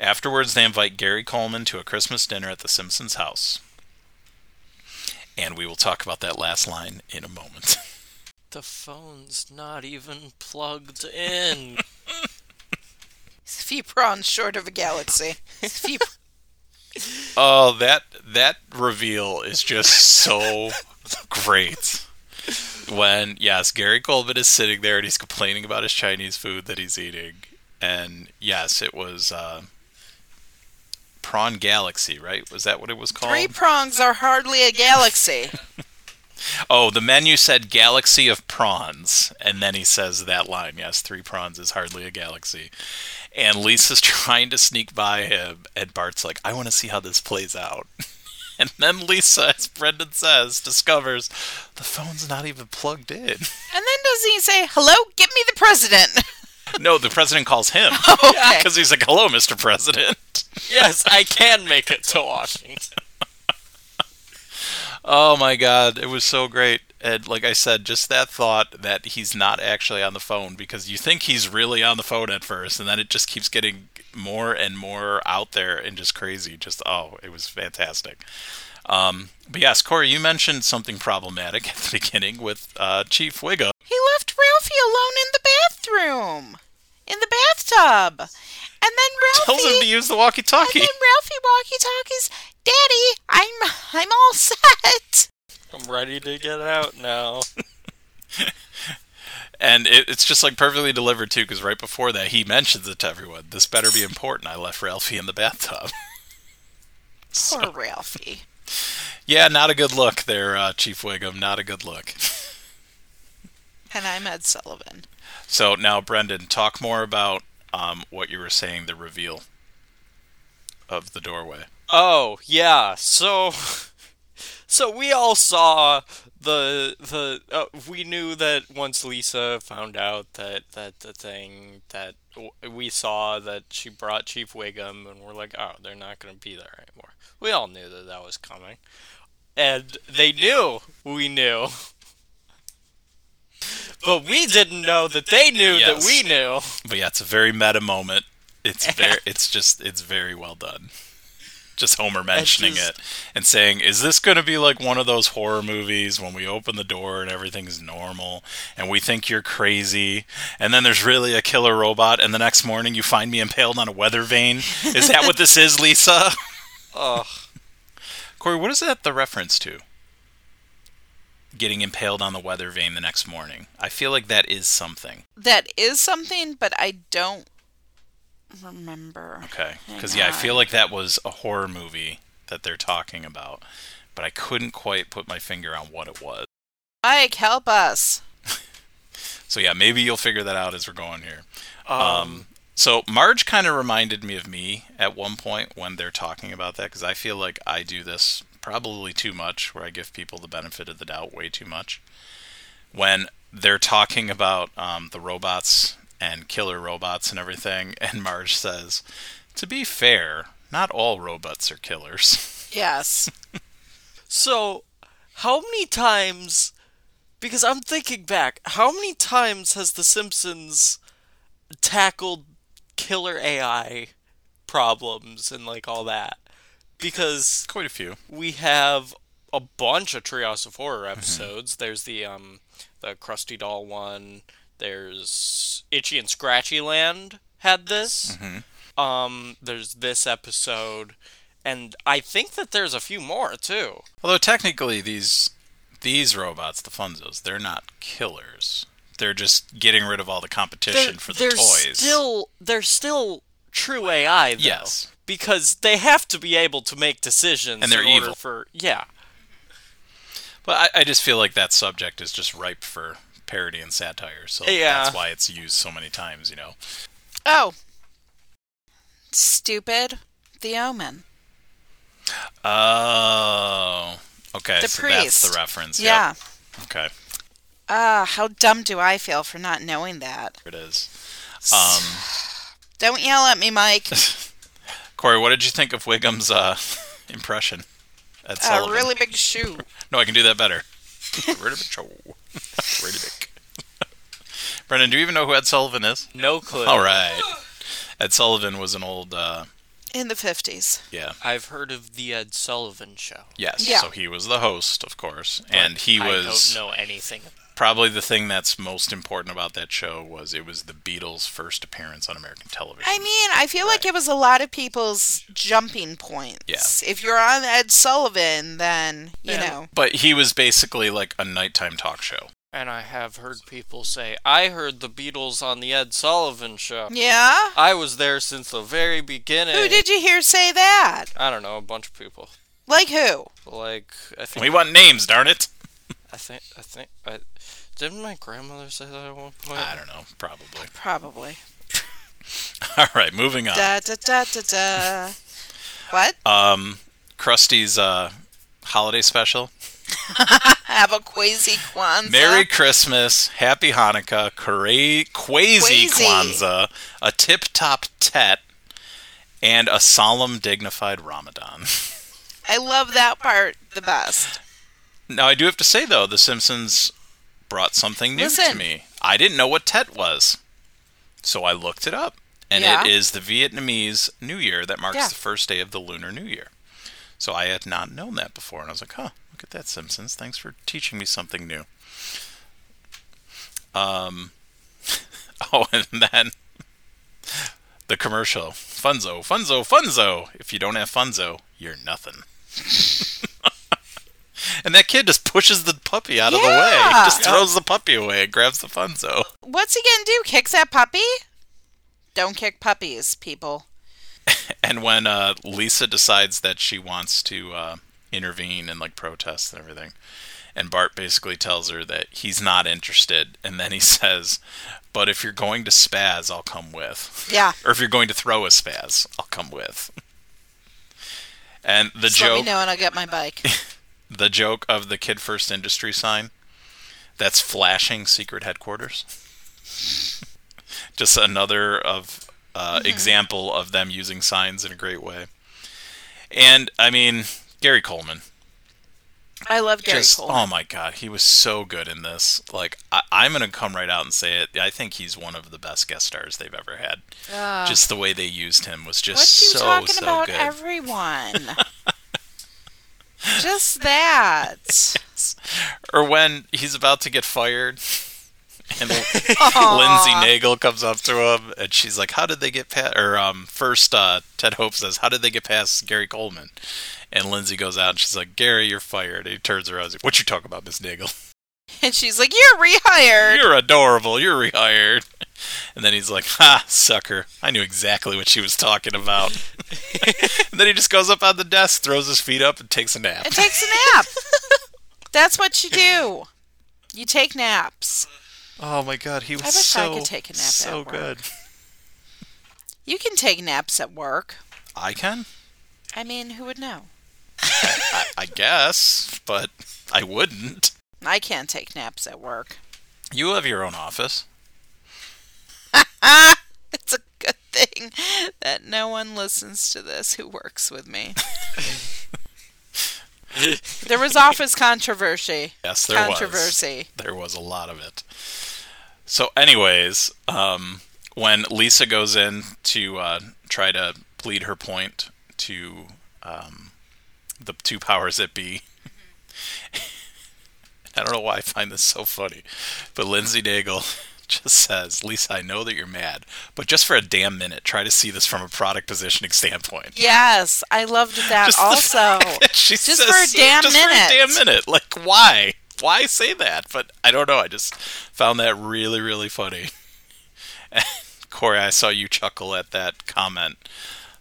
Afterwards, they invite Gary Coleman to a Christmas dinner at the Simpsons house. And we will talk about that last line in a moment. <laughs>
The phone's not even plugged in.
he's a few prawns short of a galaxy. He's a few
Oh, that that reveal is just so great. When yes, Gary Coleman is sitting there and he's complaining about his Chinese food that he's eating, and yes, it was uh, Prawn Galaxy, right? Was that what it was called?
three prongs are hardly a galaxy. <laughs>
Oh, the menu said galaxy of prawns, and then he says that line. Yes, three prawns is hardly a galaxy. And Lisa's <laughs> trying to sneak by him, and Bart's like, "I want to see how this plays out." <laughs> And then Lisa, as Brendan says, discovers the phone's not even plugged in.
And then doesn't he say, "Hello, get me the president"?
No, the president calls him oh,
okay.
because he's like, "Hello, Mr. President."
Yes, I can make it to Washington.
Oh my god, it was so great. And like I said, just that thought that he's not actually on the phone because you think he's really on the phone at first, and then it just keeps getting more and more out there and just crazy. Just oh, it was fantastic. Um, but yes, Cori, you mentioned something problematic <laughs> at the beginning with uh, Chief Wiggum.
He left Ralphie alone in the bathroom, in the bathtub, and then Ralphie
Tells him to use the walkie-talkie.
And then Ralphie walkie talkies, Daddy, I'm I'm all set.
I'm ready to get out now. <laughs>
And it, it's just like perfectly delivered too, because right before that he mentions it to everyone. This better be important. I left Ralphie in the bathtub. <laughs>
Poor Ralphie.
Yeah, not a good look there, uh, Chief Wiggum. Not a good look. <laughs>
And I'm Ed Sullivan.
So now, Brendan, talk more about um, what you were saying. The reveal of the doorway.
Oh yeah, so <laughs> so we all saw the the uh, we knew that once Lisa found out that that the thing that w- we saw that she brought Chief Wiggum and we're like, oh, they're not going to be there anymore. We all knew that that was coming, and they knew we knew. <laughs> But we didn't know that they knew that we knew.
But yeah, it's a very meta moment. It's <laughs> very, it's just, it's very well done. Just Homer mentioning
just-
it and saying, "Is this going to be like one of those horror movies when we open the door and everything's normal and we think you're crazy, and then there's really a killer robot, and the next morning you find me impaled on a weather vane? Is that what this is, Lisa?" <laughs>
Ugh.
Cori, what is that the reference to? Getting impaled on the weather vane the next morning. I feel like that is something.
That is something, but I don't remember.
Okay. Because, yeah, I feel like that was a horror movie that they're talking about, but I couldn't quite put my finger on what it was.
Mike, help us. <laughs>
So, yeah, maybe you'll figure that out as we're going here.
Um,
Um, so, Marge kind of reminded me of me at one point when they're talking about that, because I feel like I do this probably too much, where I give people the benefit of the doubt way too much. When they're talking about um, the robots and killer robots and everything, <laughs> and Marge says, To be fair, not all robots are killers.
Yes. <laughs>
So, how many times? Because I'm thinking back, how many times has The Simpsons tackled killer AI problems and like all that? Because
Quite a few.
we have a bunch of Treehouse of Horror episodes. There's the um the Krusty Doll one. There's Itchy and Scratchy Land had this. Um, there's this episode, and I think that there's a few more too.
Although technically these these robots, the Funzos, they're not killers. They're just getting rid of all the competition
They're-
for the
they're
toys.
Still, they're still true AI, though.
Yes.
Because they have to be able to make decisions,
And they're
in order
evil.
For yeah,
But I, I just feel like that subject is just ripe for parody and satire. So
Yeah.
that's why it's used so many times, you know.
Oh. Stupid. The Omen.
Oh. Okay,
The
so that's the
priest.
reference. Yep.
Yeah.
Okay.
Ah, how dumb do I feel for not knowing that?
There it is. Um, <sighs>
Don't yell at me, Mike. <laughs>
Cori, what did you think of Wiggum's uh, <laughs> impression? Ed
A
Sullivan.
really big shoe.
No, I can do that better. <laughs> really big show. <laughs> really big. Brendan, do you even know who Ed Sullivan is?
no clue.
All right. Ed Sullivan was an old, uh,
In the 50s.
yeah,
I've heard of the Ed Sullivan Show.
yes.
Yeah.
So he was the host, of course, and he
I
was
don't know anything.
probably the thing that's most important about that show was it was the Beatles' first appearance on American television.
I mean, I feel like it was a lot of people's jumping points.
Yeah.
If you're on Ed Sullivan, then, you
Yeah.
know.
but he was basically like a nighttime talk show.
And I have heard people say, I heard the Beatles on the Ed Sullivan Show.
Yeah?
I was there since the very beginning.
Who did you hear say that?
I don't know, a bunch of people.
Like who?
Like I think
We want names, darn it.
I think I think I didn't my grandmother say that at one point?
I don't know, probably.
Probably. <laughs>
All right, moving on.
Da da da da da. What?
Um, Krusty's uh, holiday special. <laughs>
Have a quasi Kwanzaa.
Merry Christmas, Happy Hanukkah, Quasi. Kwanzaa, a tip top tet, and a solemn, dignified Ramadan. <laughs>
I love that part the best.
Now, I do have to say, though, The Simpsons brought something new to me. I didn't know what tet was, so I looked it up. And
Yeah.
it is the Vietnamese New Year that marks
Yeah.
the first day of the Lunar New Year. So I had not known that before, and I was like, huh, look at that, Simpsons. Thanks for teaching me something new. Um, <laughs> oh, and then the commercial Funzo, Funzo, Funzo. If you don't have Funzo, you're nothing. <laughs> and that kid just pushes the puppy out of the way.
Yeah.
Just throws the puppy away and grabs the Funzo.
What's he gonna do? Kicks that puppy? Don't kick puppies, people. <laughs>
And when uh, Lisa decides that she wants to uh, intervene and like protest and everything, and Bart basically tells her that he's not interested, and then he <laughs> says, "But if you're going to spaz, I'll come with."
Yeah. <laughs>
or if you're going to throw a spaz, I'll come with. <laughs> And the
Just let me
joke,
know and I'll get my bike.
the joke of the Kid First Industry sign, that's flashing secret headquarters. Just another of uh, example of them using signs in a great way. And I mean, Gary Coleman,
I love Gary
just oh
Coleman.
oh my god, he was so good in this. Like I, I'm gonna come right out and say it. I think he's one of the best guest stars they've ever had.
Ugh.
just the way they used him was just
What you
so
talking
so
about,
good.
everyone? <laughs> Just that.
or when he's about to get fired and <laughs> Lindsey Naegle comes up to him and she's like, "How did they get past?" Or um, first, uh, Ted Hope says, "How did they get past Gary Coleman?" And Lindsey goes out and she's like, "Gary, you're fired." And he turns around, and he's like, "What you talking about, Miss Naegle? <laughs>
And she's like, "You're rehired."
You're adorable. You're rehired." And then he's like, "Ha, sucker! I knew exactly what she was talking about." <laughs> and then he just goes up on the desk, throws his feet up, and takes a nap.
and takes a nap. That's what you do. You take naps.
Oh my god, he was
I wish I
so
could take a nap
so
at work.
good.
You can take naps at work.
I can.
I mean, who would know?
I, I guess, but I wouldn't.
I can't take naps at work.
You have your own office. <laughs>
It's a good thing that no one listens to this who works with me. <laughs> there was office controversy.
Yes, there was.
controversy.
There was a lot of it. So, anyways, um, when Lisa goes in to uh, try to plead her point to um, the two powers that be, <laughs> I don't know why I find this so funny, but Lindsey Naegle <laughs> just says, "Lisa, I know that you're mad, but just for a damn minute, try to see this from a product positioning standpoint."
Yes, I loved that
Just
also. <laughs>
that she
Just
says,
for a damn
just for a
minute.
damn minute. Like, why? Why say that? But I don't know. I just found that really, really funny. And <laughs> Cori, I saw you chuckle at that comment.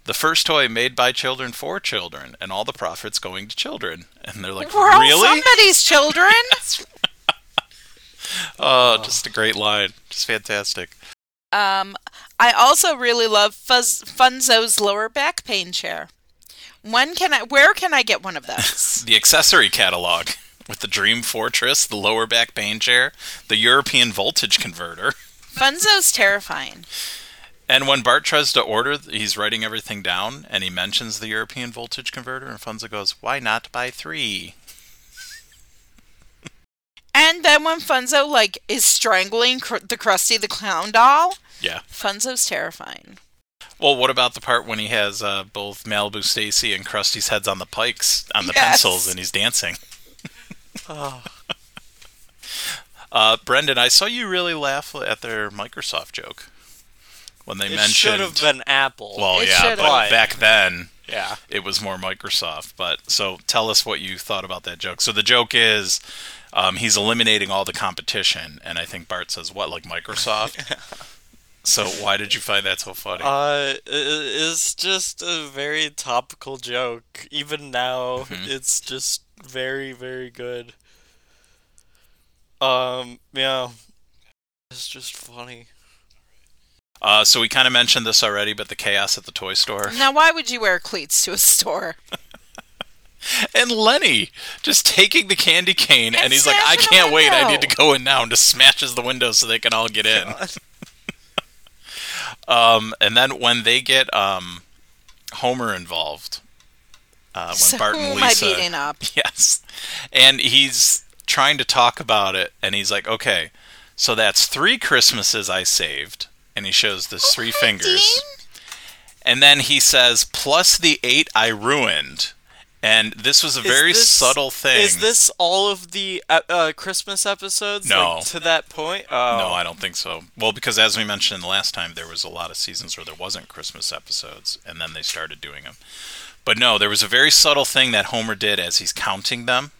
The first toy made by children for children, and all the profits going to children. And they're like,
We're all
really?
somebody's children. <laughs>
Oh, just a great line. Just fantastic.
Um, I also really love Fuzz, Funzo's lower back pain chair. When can I? Where can I get one of <laughs> those?
The accessory catalog with the Dream Fortress, the lower back pain chair, the European voltage converter.
Funzo's terrifying.
And when Bart tries to order, he's writing everything down, and he mentions the European voltage converter, and Funzo goes, "Why not buy three?
And then when Funzo like is strangling cr- the Krusty the Clown doll,
Yeah.
Funzo's terrifying.
Well, what about the part when he has uh, both Malibu Stacy and Krusty's heads on the pikes on the
Yes.
pencils, and he's dancing?
Oh. <laughs>
Uh, Brendan, I saw you really laugh at their Microsoft joke when they mentioned
It
mentioned.
should have been Apple.
Well,
It
yeah,
should've.
but back then
yeah.
it was more Microsoft. But so tell us what you thought about that joke. So the joke is um, he's eliminating all the competition, and I think Bart says, "What, like Microsoft?" <laughs> so why did you find that so funny?
Uh, it's just a very topical joke. Even now,
Mhm.
it's just very, very good. Um, yeah. It's just funny.
Uh, so we kind of mentioned this already, but the chaos at the toy store.
Now, why would you wear cleats to a store? <laughs>
and Lenny just taking the candy cane, and,
And
he's like, "I can't wait! I need to go in now," and just smashes the window so they can all get in. <laughs> Um, and then when they get um, Homer involved, uh, when
So
Bart and Lisa,
beating up? <laughs>
yes, and he's trying to talk about it, and he's like, "Okay, so that's three Christmases I saved," and he shows the three fingers.
Dean.
And then he says, plus the eight I ruined. And this was a very
this-
subtle thing.
Is this all of the uh, uh, Christmas episodes?
No.
like, to that point. Oh.
No, I don't think so. Well, because as we mentioned the last time, there was a lot of seasons where there wasn't Christmas episodes, and then they started doing them. But no, there was a very subtle thing that Homer did as he's counting them.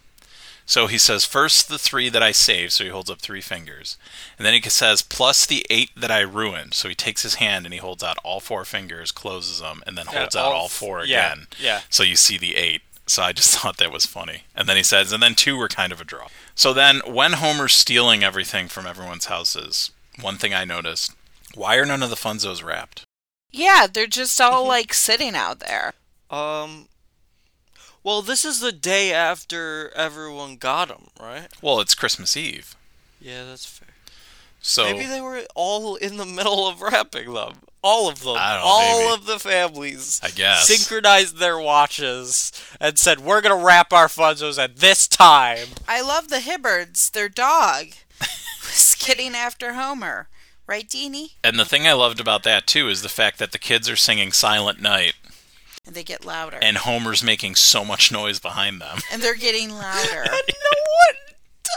So he says, first the three that I saved, so he holds up three fingers. And then he says, plus the eight that I ruined. So he takes his hand and he holds out all four fingers, closes them, and then
Yeah,
holds out
all
all
f-
four
yeah,
again.
yeah.
So you see the eight. So I just <laughs> thought that was funny. And then he says, and then two were kind of a draw. So then when Homer's stealing everything from everyone's houses, one thing I noticed, why are none of the Funzos wrapped?
Yeah, they're just all like sitting out there.
Um. Well, this is the day after everyone got them, right?
Well, it's Christmas Eve.
Yeah, that's fair.
So
Maybe they were all in the middle of wrapping them. All of them.
I don't know,
all
maybe.
of the families.
I guess.
Synchronized their watches and said, "We're gonna wrap our Funzos at this time."
I love the Hibbards. Their dog was getting after Homer. Right, Deanie?
and the thing I loved about that too is the fact that the kids are singing Silent Night
And they get louder.
and Homer's making so much noise behind them.
And they're getting louder.
And no one.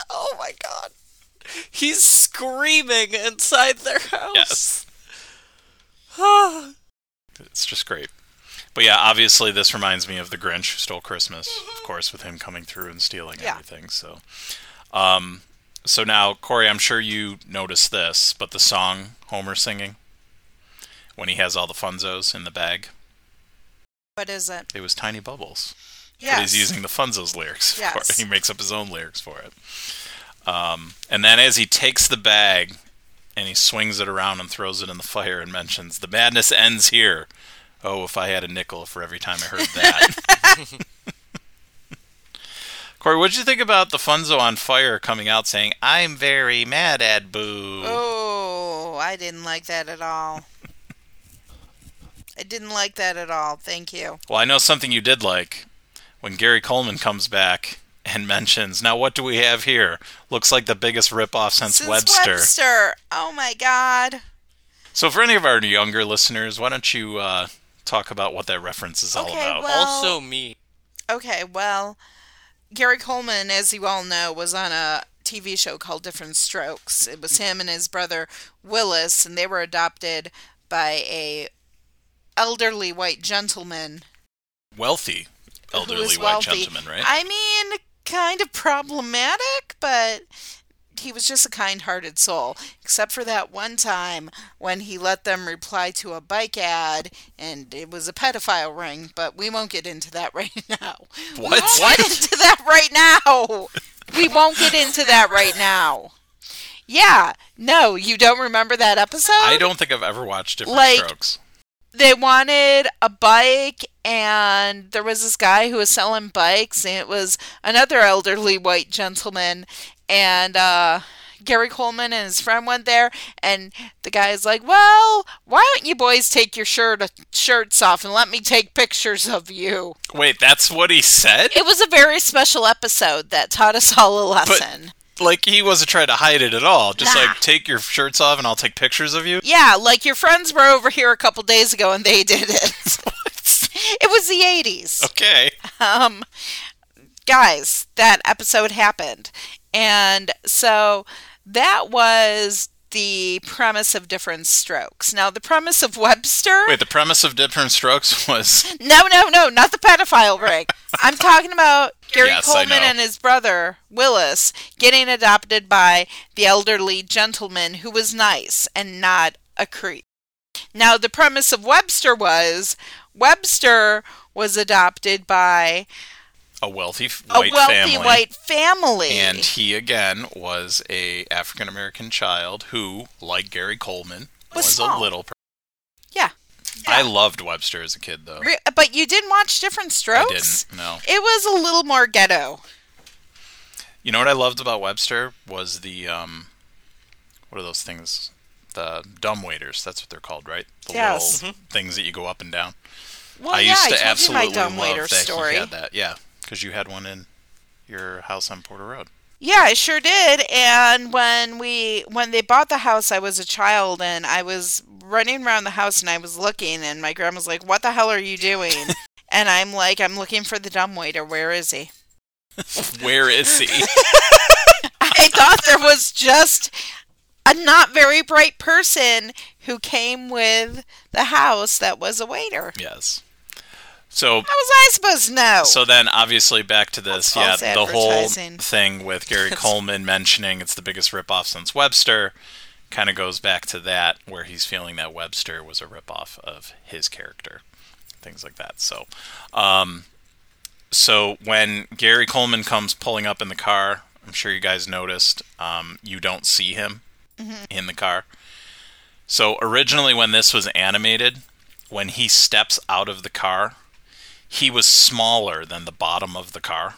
Oh my god. He's screaming inside their house.
Yes. <sighs> It's just great. But yeah, obviously this reminds me of the Grinch who stole Christmas, of course, with him coming through and stealing
Yeah.
everything. So, um, so now Cori, I'm sure you noticed this, but the song Homer singing when he has all the Funzos in the bag,
what is it?
it was Tiny Bubbles. But he's using the Funzos lyrics. <laughs> For
Yes.
it. He makes up his own lyrics for it. Um, and then as he takes the bag and he swings it around and throws it in the fire and mentions, "The madness ends here." Oh, if I had a nickel for every time I heard that. <laughs> Cori, what did you think about the Funzo on fire coming out saying, "I'm very mad at Boo"?
Oh, I didn't like that at all. I didn't like that at all. Thank you.
Well, I know something you did like when Gary Coleman comes back and mentions, "Now what do we have here? Looks like the biggest ripoff since,
Since
Webster."
Webster. Oh my God.
So, for any of our younger listeners, why don't you uh, talk about what that reference is all
Okay,
about?
well-
Also me.
Okay, well, Gary Coleman, as you all know, was on a TV show called Diff'rent Strokes. It was him and his brother Willis, and they were adopted by a elderly white gentleman
Wealthy, elderly white
wealthy.
gentleman, right?
I mean, kind of problematic, but he was just a kind-hearted soul. Except for that one time when he let them reply to a bike ad, and it was a pedophile ring. But we won't get into that <laughs> right now. We
What?
won't get into that right now. We won't get into that right now. Yeah, no, you don't remember that episode?
I don't think I've ever watched Different
Like-
Strokes.
They wanted a bike and there was this guy who was selling bikes and it was another elderly white gentleman and uh Gary Coleman and his friend went there and the guy's like, "Well, why don't you boys take your shirt shirts off and let me take pictures of you?"
Wait, that's what he said?
It was a very special episode that taught us all a lesson.
Like, he wasn't trying to hide it at all. Just
Nah.
like, take your shirts off and I'll take pictures of you?
Yeah, like your friends were over here a couple days ago and they did it. <laughs> it was the 80s.
Okay.
um guys that episode happened and so that was the premise of different strokes. Now the premise of webster
Wait, the premise of Diff'rent Strokes <laughs> was.
no no no not the pedophile ring. I'm talking about gary
Yes,
coleman and his brother willis getting adopted by the elderly gentleman who was nice and not a creep. Now the premise of webster was webster was adopted by
a wealthy f-
a
white
wealthy
family.
white family.
And he again was a African American child who, like Gary Coleman,
Was
was,
small.
a little. Per-
Yeah.
I loved Webster as a kid, though.
Re- But you didn't watch Diff'rent Strokes.
I
Strokes?
didn't. No.
It was a little more ghetto.
You know what I loved about Webster was the um, what are those things? The dumb waiters. That's what they're called, right? The
Yes.
little things that you go up and down.
Well,
I
yeah,
used
I
to
told you
absolutely
my dumb
love
waiter
that
story.
he had that. Yeah, because you had one in your house on Porter Road.
Yeah, I sure did. And when we when they bought the house, I was a child and I was running around the house and I was looking and my grandma's like, "What the hell are you doing?" <laughs> and I'm like, "I'm looking for the dumbwaiter. Where is he?" <laughs>
Where is he? <laughs>
I thought there was just a not very bright person who came with the house that was a waiter.
yes. So
How was I supposed to know?
So then, obviously, back to this. Yeah, the whole thing with Gary <laughs> Coleman mentioning it's the biggest ripoff since Webster kind of goes back to that, where he's feeling that Webster was a ripoff of his character, things like that. So, um, so when Gary Coleman comes pulling up in the car, I'm sure you guys noticed, um, you don't see him in the car. So originally, when this was animated, when he steps out of the car, he was smaller than the bottom of the car.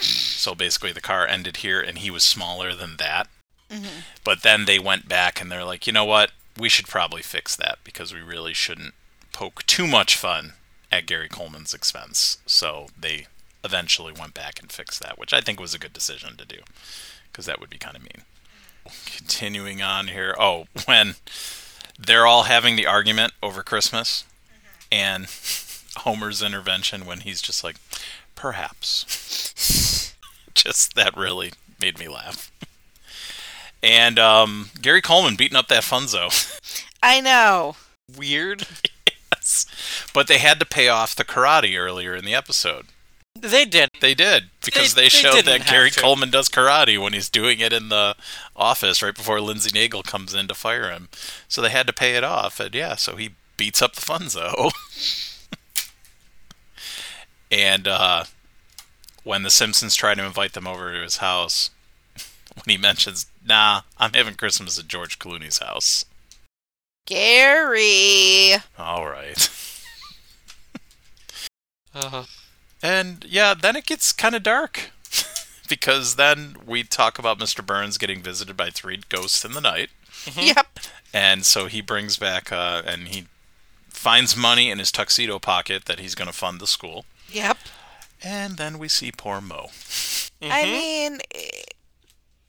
So basically, the car ended here, and he was smaller than that. Mm-hmm. But then they went back and they're like, you know what? We should probably fix that because we really shouldn't poke too much fun at Gary Coleman's expense. So they eventually went back and fixed that, which I think was a good decision to do because that would be kind of mean. Continuing on here. Oh, <laughs> when they're all having the argument over Christmas and <laughs> Homer's intervention when he's just like, perhaps. <laughs> just that really made me laugh. And um, Gary Coleman beating up that Funzo. <laughs>
I know.
Weird. <laughs>
yes. But they had to pay off the karate earlier in the episode.
They did.
They did because
They-
they,
they
showed
didn't
that Gary
to.
Coleman does karate when he's doing it in the office right before Lindsey Naegle comes in to fire him. So they had to pay it off, and yeah, so he beats up the Funzo. And uh, when the Simpsons try to invite them over to his house, <laughs> when he mentions, "Nah, I'm having Christmas at George Clooney's house."
Gary.
All right. <laughs>
Uh,
And yeah, then it gets kind of dark. <laughs> because then we talk about Mr. Burns getting visited by three ghosts in the night.
Yep.
And so he brings back, uh, and he finds money in his tuxedo pocket that he's going to fund the school.
Yep.
And then we see poor Moe.
I mm-hmm. mean,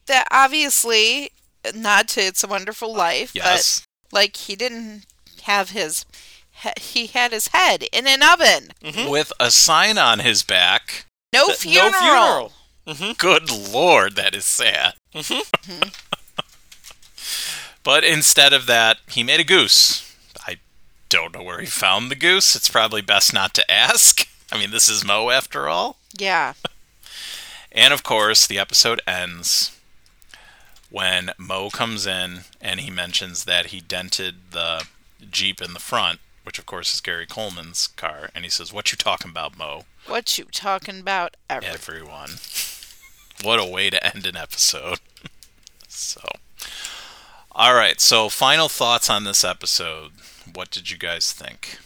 that obviously not to It's a Wonderful uh, Life,
Yes.
but like he didn't have his, he- he had his head in an oven. Mm-hmm.
With a sign on his back.
No
th-
funeral.
No funeral. Mm-hmm.
Good lord, that is sad. <laughs> but instead of that, he made a goose. I don't know where he found the goose. It's probably best not to ask. I mean, this is Moe after all.
Yeah.
And of course, the episode ends when Moe comes in and he mentions that he dented the Jeep in the front, which of course is Gary Coleman's car, and he says, "What you talking about, Moe?"
What you talking about? Ever.
Everyone. What a way to end an episode. so, all right. So, final thoughts on this episode. What did you guys think?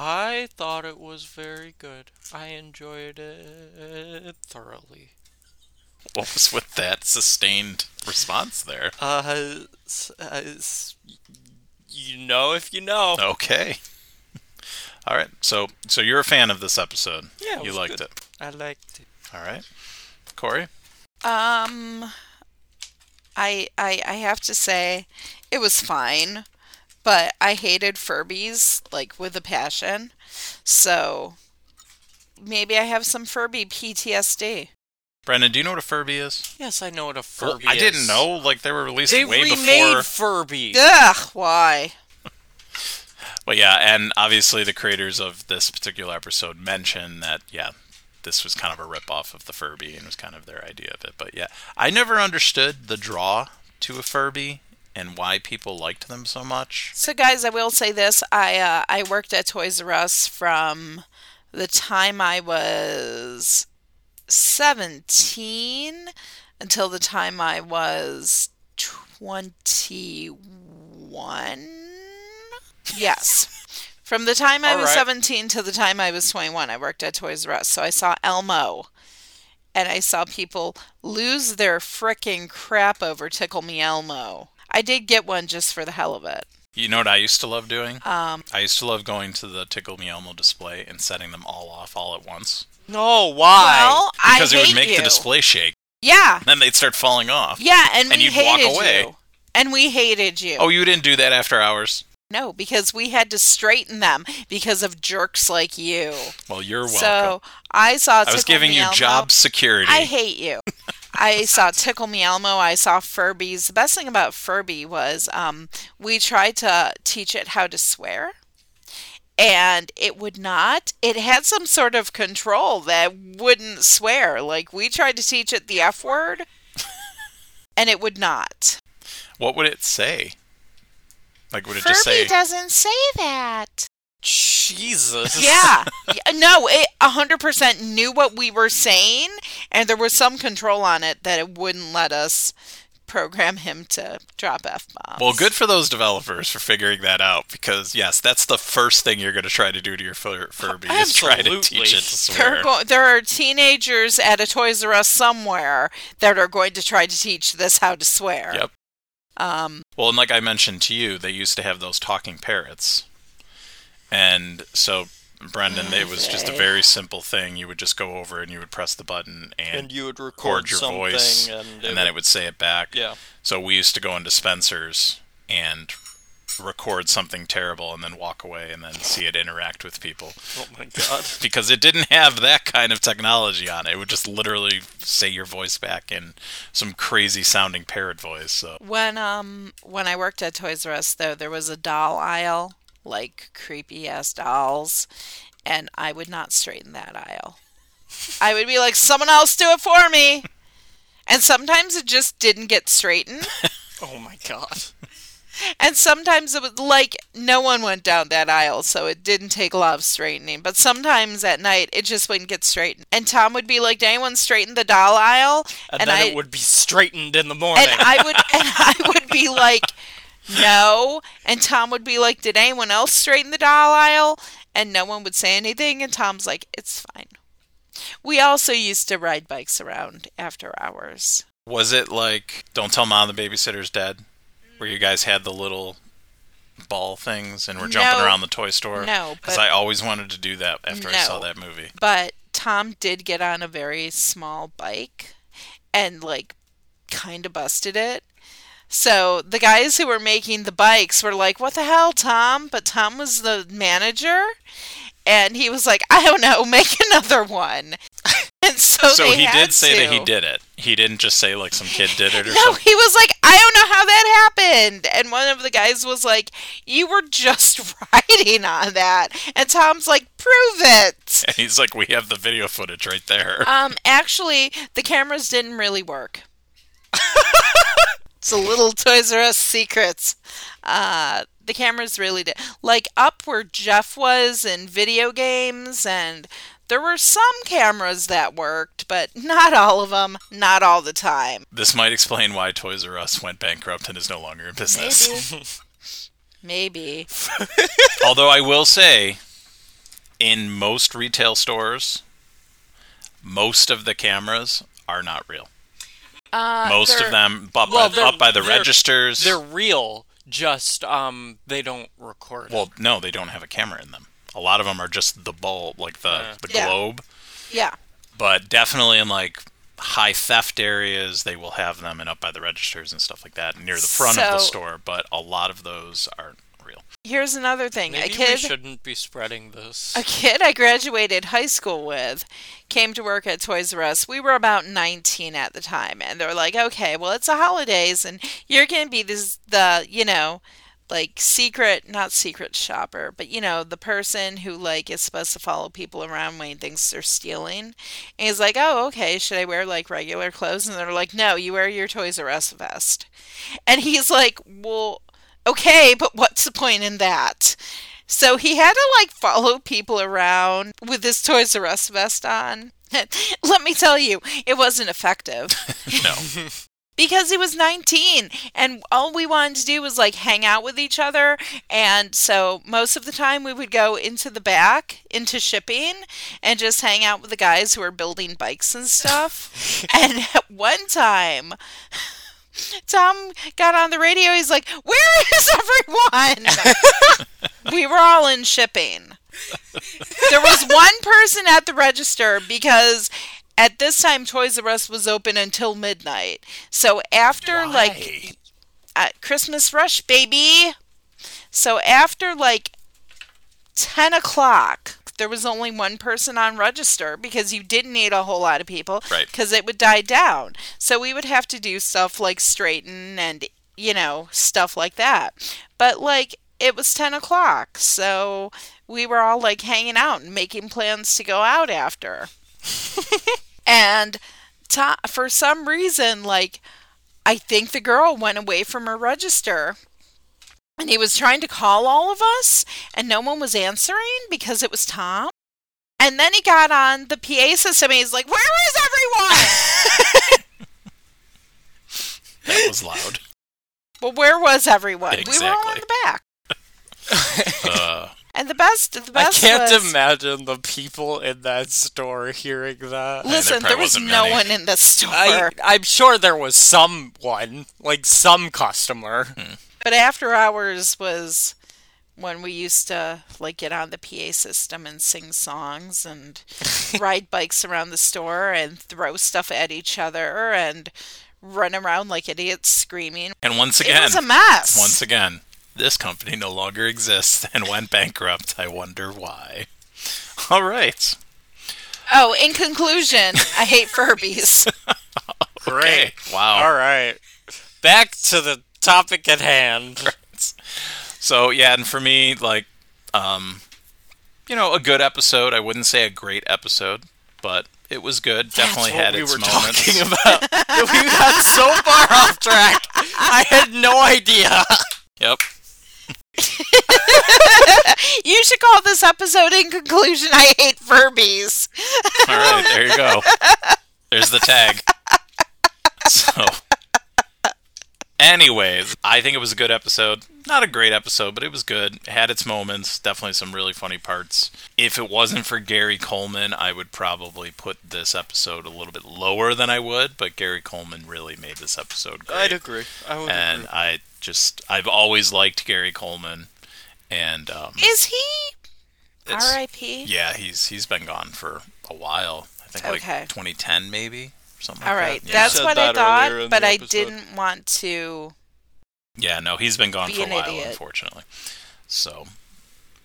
I thought it was very good. I enjoyed it thoroughly.
What was with that sustained response there?
Uh, s- uh, s- you know if you know.
Okay. All right. So, so you're a fan of this episode.
Yeah, it
you
was
liked
good.
it.
I liked it.
All right. Cori.
Um, I I I have to say, it was fine, but I hated Furbies like with a passion. So maybe I have some Furby PTSD.
Brendan, do you know what a Furby is?
Yes, I know what a Furby
I
is.
didn't know. Like they were released
They
way
remade
before.
Furby.
Ugh, why? <laughs>
But yeah, and obviously the creators of this particular episode mentioned that yeah, this was kind of a ripoff of the Furby and was kind of their idea of it. But yeah, I never understood the draw to a Furby and why people liked them so much.
So, guys, I will say this: I uh, I worked at Toys R Us from the time I was seventeen until the time I was twenty-one. Yes. From the time I
All
was
right.
17 to the time I was 21, I worked at Toys R Us. So I saw Elmo. And I saw people lose their frickin' crap over Tickle Me Elmo. I did get one just for the hell of it.
You know what I used to love doing?
Um,
I used to love going to the Tickle Me Elmo display and setting them all off all at once
No, why?
well,
because
I
it would make
you.
the display shake.
Yeah,
Then they'd start falling off.
yeah, and,
And
we
you'd walk
hated
away.
you. And we hated you.
Oh, you didn't do that after hours?
No, because we had to straighten them because of jerks like you.
Well, you're welcome.
So I saw.
I was giving
Me
you
Elmo.
job security.
I hate you. <laughs> I saw Tickle Me Elmo. I saw Furbies. The best thing about Furby was um, we tried to teach it how to swear, and it would not. It had some sort of control that wouldn't swear. Like we tried to teach it the F word, and it would not.
what would it say? Like, would it
Furby
just say?
Furby doesn't say that.
Jesus.
Yeah. <laughs> Yeah, no, it 100% knew what we were saying, and there was some control on it that it wouldn't let us program him to drop F bombs.
Well, good for those developers for figuring that out because yes, that's the first thing you're going to try to do to your Fur- Furby is try to teach it to
There
swear.
are, go- there are teenagers at a Toys R Us somewhere that are going to try to teach this how to swear.
Yep.
Um,
Well, and like I mentioned to you, they used to have those talking parrots, and so Brendan, it was just a very simple thing. You would just go over and you would press the button and,
And you would record
record your voice,
and,
and then it would say it back.
Yeah.
So we used to go into Spencer's and record something terrible and then walk away and then see it interact with people
Oh my god. <laughs>
because it didn't have that kind of technology on it. It would just literally say your voice back in some crazy sounding parrot voice. So
when um when I worked at Toys R Us though, there was a doll aisle, like creepy ass dolls, and I would not straighten that aisle. I would be like, someone else do it for me. And sometimes it just didn't get straightened. <laughs>
Oh my god.
And sometimes it was like no one went down that aisle, so it didn't take a lot of straightening. But sometimes at night it just wouldn't get straightened. And Tom would be like, Did anyone straighten the doll aisle?
And,
And
then
I-
it would be straightened in the morning.
And I would and I would be like, No. And Tom would be like, Did anyone else straighten the doll aisle? And no one would say anything, and Tom's like, It's fine. We also used to ride bikes around after hours.
was it like Don't Tell Mom the Babysitter's Dead, where you guys had the little ball things and were jumping
No.
around the toy store?
No,
because I always wanted to do that after I saw that movie.
But Tom did get on a very small bike and like kind of busted it. So the guys who were making the bikes were like, "What the hell, Tom?" But Tom was the manager, and he was like, "I don't know, <laughs> make another one." <laughs> and so,
so he did say that he did it. He didn't just say like some kid did it or <laughs>
No,
something.
he was like, I don't know how that happened. And one of the guys was like, You were just riding on that. And Tom's like, Prove it.
And he's like, we have the video footage right there.
Um, actually, the cameras didn't really work. A little Toys R Us secrets. Uh, the cameras really did. Like up where Jeff was in video games, and there were some cameras that worked, but not all of them, not all the time.
This might explain why Toys R Us went bankrupt and is no longer in business.
Maybe. <laughs>
Although I will say, in most retail stores, most of the cameras are not real.
Uh,
Most of them up,
Well,
by, up by the
they're-
registers.
They're real, just um they don't record.
well, no, they don't have a camera in them. A lot of them are just the bulb, like the,
Yeah.
the globe.
Yeah.
But definitely in like high theft areas, they will have them and up by the registers and stuff like that near the front of the store. But a lot of those aren't real.
Here's another thing.
Maybe
a kid
we shouldn't be spreading this.
a kid I graduated high school with came to work at Toys R Us. We were about 19 at the time, and they were like, "Okay, well, it's the holidays, and you're gonna be this the you know." Like secret, not secret shopper, but you know the person who like is supposed to follow people around when he thinks they're stealing. And he's like, "Oh, okay. Should I wear like regular clothes?" And they're like, "No, you wear your Toys R Us vest." And he's like, "Well, okay, but what's the point in that?" So he had to like follow people around with his Toys R Us vest on. <laughs> Let me tell you, it wasn't effective. <laughs>
No. <laughs>
because he was 19 and all we wanted to do was like hang out with each other and so most of the time we would go into the back into shipping and just hang out with the guys who were building bikes and stuff and at one time Tom got on the radio he's like where is everyone <laughs> we were all in shipping there was one person at the register because at this time Toys R Us was open until midnight. So after like
Why?
at Christmas rush, baby. So after like ten o'clock, there was only one person on register because you didn't need a whole lot of people,
Right.
Because it would die down. So we would have to do stuff like straighten and you know stuff like that. But like it was ten o'clock, so we were all like hanging out and making plans to go out after. <laughs> and to- for some reason, like I think the girl went away from her register. And he was trying to call all of us, and no one was answering because it was Tom. And then he got on the PA system, and he's like, "Where is everyone?" <laughs>
That was loud.
well, where was everyone? We were all in the back. <laughs>
Uh,
And the best, the best.
I can't
was,
imagine the people in that store hearing that.
Listen,
probably
there was no
many.
one in the store.
I, I'm sure there was someone, like some customer.
But after hours was when we used to like get on the PA system and sing songs and <laughs> ride bikes around the store and throw stuff at each other and run around like idiots screaming.
and once again, It
was a mess.
once again, this company no longer exists and went bankrupt. I wonder why. <laughs> All right.
oh, in conclusion, I hate Furbys. <laughs>
Okay. Wow.
All right. Back to the topic at hand. <laughs>
So yeah, and for me, like, um, you know, a good episode. I wouldn't say a great episode, but it was good. Definitely had
we
its
were
moments.
talking <laughs> about. <laughs> we got so far off track. I had no idea.
Yep.
you should call this episode in conclusion, I hate Furbys.
All right, there you go. There's the tag. So, anyways, I think it was a good episode. Not a great episode, but it was good. It had its moments. Definitely some really funny parts. If it wasn't for Gary Coleman, I would probably put this episode a little bit lower than I would. But Gary Coleman really made this episode great.
I'd agree. I would
and
agree.
I just I've always liked Gary Coleman, and um,
Is he R.I.P.?
yeah, he's he's been gone for a while. I think
Okay.
like 2010 maybe something.
All
like
right,
that.
That's
said
what I
that earlier
thought, but I didn't want to.
Yeah, no, he's been gone
Be
for a while,
idiot.
unfortunately. So,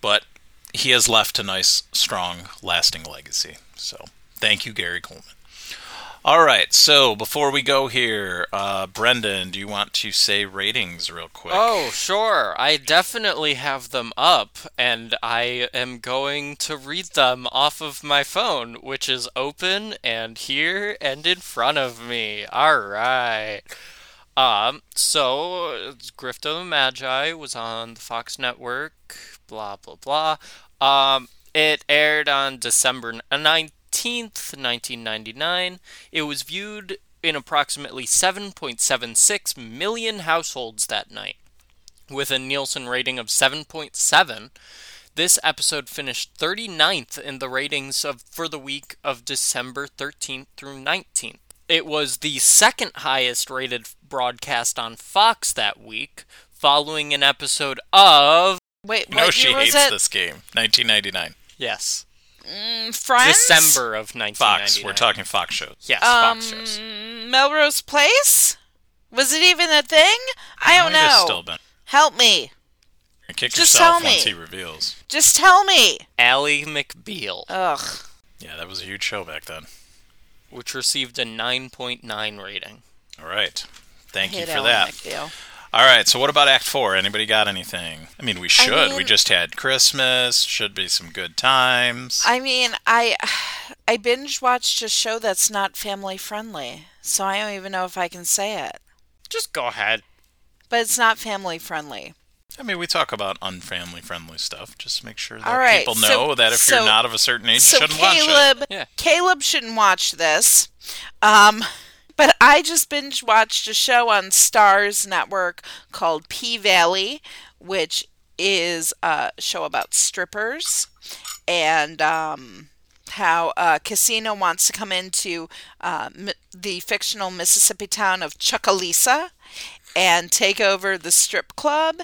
but he has left a nice, strong, lasting legacy. So, thank you, Gary Coleman. All right, so before we go here, uh, Brendan, do you want to say ratings real quick?
Oh, sure. I definitely have them up, and I am going to read them off of my phone, which is open and here and in front of me. All right. Um, so Grift of the Magi was on the Fox network, blah blah blah. Um, it aired on December 19th, 1999. It was viewed in approximately 7.76 million households that night. With a Nielsen rating of 7.7, this episode finished 39th in the ratings of for the week of December 13th through 19th. It was the second highest rated broadcast on Fox that week, following an episode of
Wait,
You know she
year was
hates
it?
this game. 1999.
yes,
Mm, Friends.
December of 1999.
Fox. We're talking Fox shows.
Yes,
Um,
Fox shows.
Melrose Place. Was it even a thing? I don't
Might have
know.
Still been.
Help me.
Kick
Just
yourself
tell
once
me.
he reveals.
Just tell me.
Ally McBeal,
Ugh.
Yeah, that was a huge show back then.
which received a 9.9 rating.
All right. Thank you
Hate
for
Ellen
that.
McBeal.
All right, so what about Act 4? Anybody got anything? I mean, we should. we
mean-
just had Christmas. Should be some good times.
I mean, I I binge watched a show that's not family friendly, so I don't even know if I can say it.
Just go ahead.
But it's not family friendly.
I mean, we talk about unfamily friendly stuff. Just make sure that
All right,
people
so-
know that if
so-
you're not of a certain age,
so
you shouldn't watch it.
Caleb,
Yeah.
Caleb shouldn't watch this. Um, But I just binge watched a show on Starz Network called P Valley, which is a show about strippers and um, how a casino wants to come into uh, m- the fictional Mississippi town of Chucalissa and take over the strip club.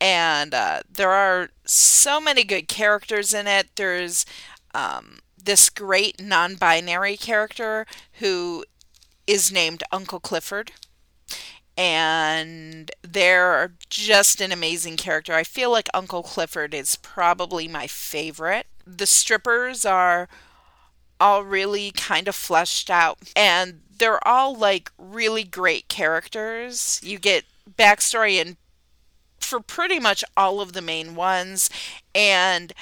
And uh, there are so many good characters in it. There's um, this great non binary character who is named Uncle Clifford. And they're just an amazing character. I feel like Uncle Clifford is probably my favorite. The strippers are all really kind of fleshed out, and they're all like really great characters. You get backstory and for pretty much all of the main ones, and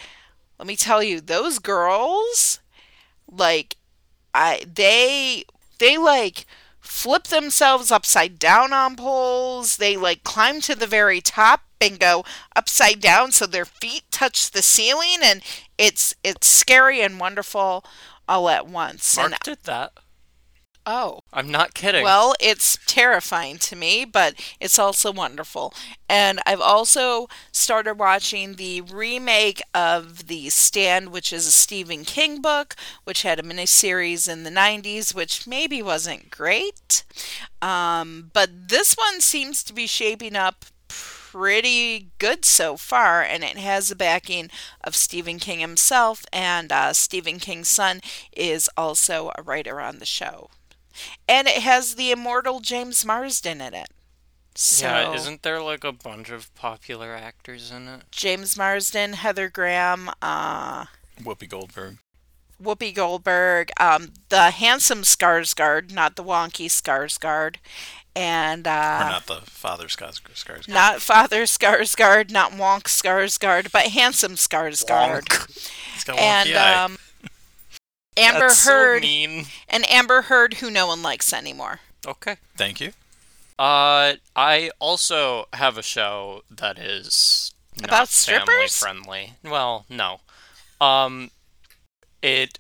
let me tell you, those girls, like, I they they like flip themselves upside down on poles. They like climb to the very top and go upside down so their feet touch the ceiling and it's it's scary and wonderful all at once.
Mark
and
did that.
Oh,
I'm not kidding.
well, it's terrifying to me, but it's also wonderful. And I've also started watching the remake of The Stand, which is a Stephen King book, which had a miniseries in the 90s, which maybe wasn't great. Um, but this one seems to be shaping up pretty good so far, and it has the backing of Stephen King himself, and uh, Stephen King's son is also a writer on the show. And it has the immortal James Marsden in it. So,
yeah, isn't there like a bunch of popular actors in it?
James Marsden, Heather Graham, uh,
Whoopi Goldberg.
Whoopi Goldberg, um, the handsome Skarsgård, not the wonky Skarsgård, and
or
uh,
not the father Skars- Skarsgård.
not Father Skarsgård, not Wonk Skarsgård, but handsome Skarsgård.
He's got a
And
wonky eye.
um, Amber
That's
Heard,
So mean.
and Amber Heard, who no one likes anymore.
Okay.
Thank you.
Uh, I also have a show that is not
About
family friendly. Well, no. Um, it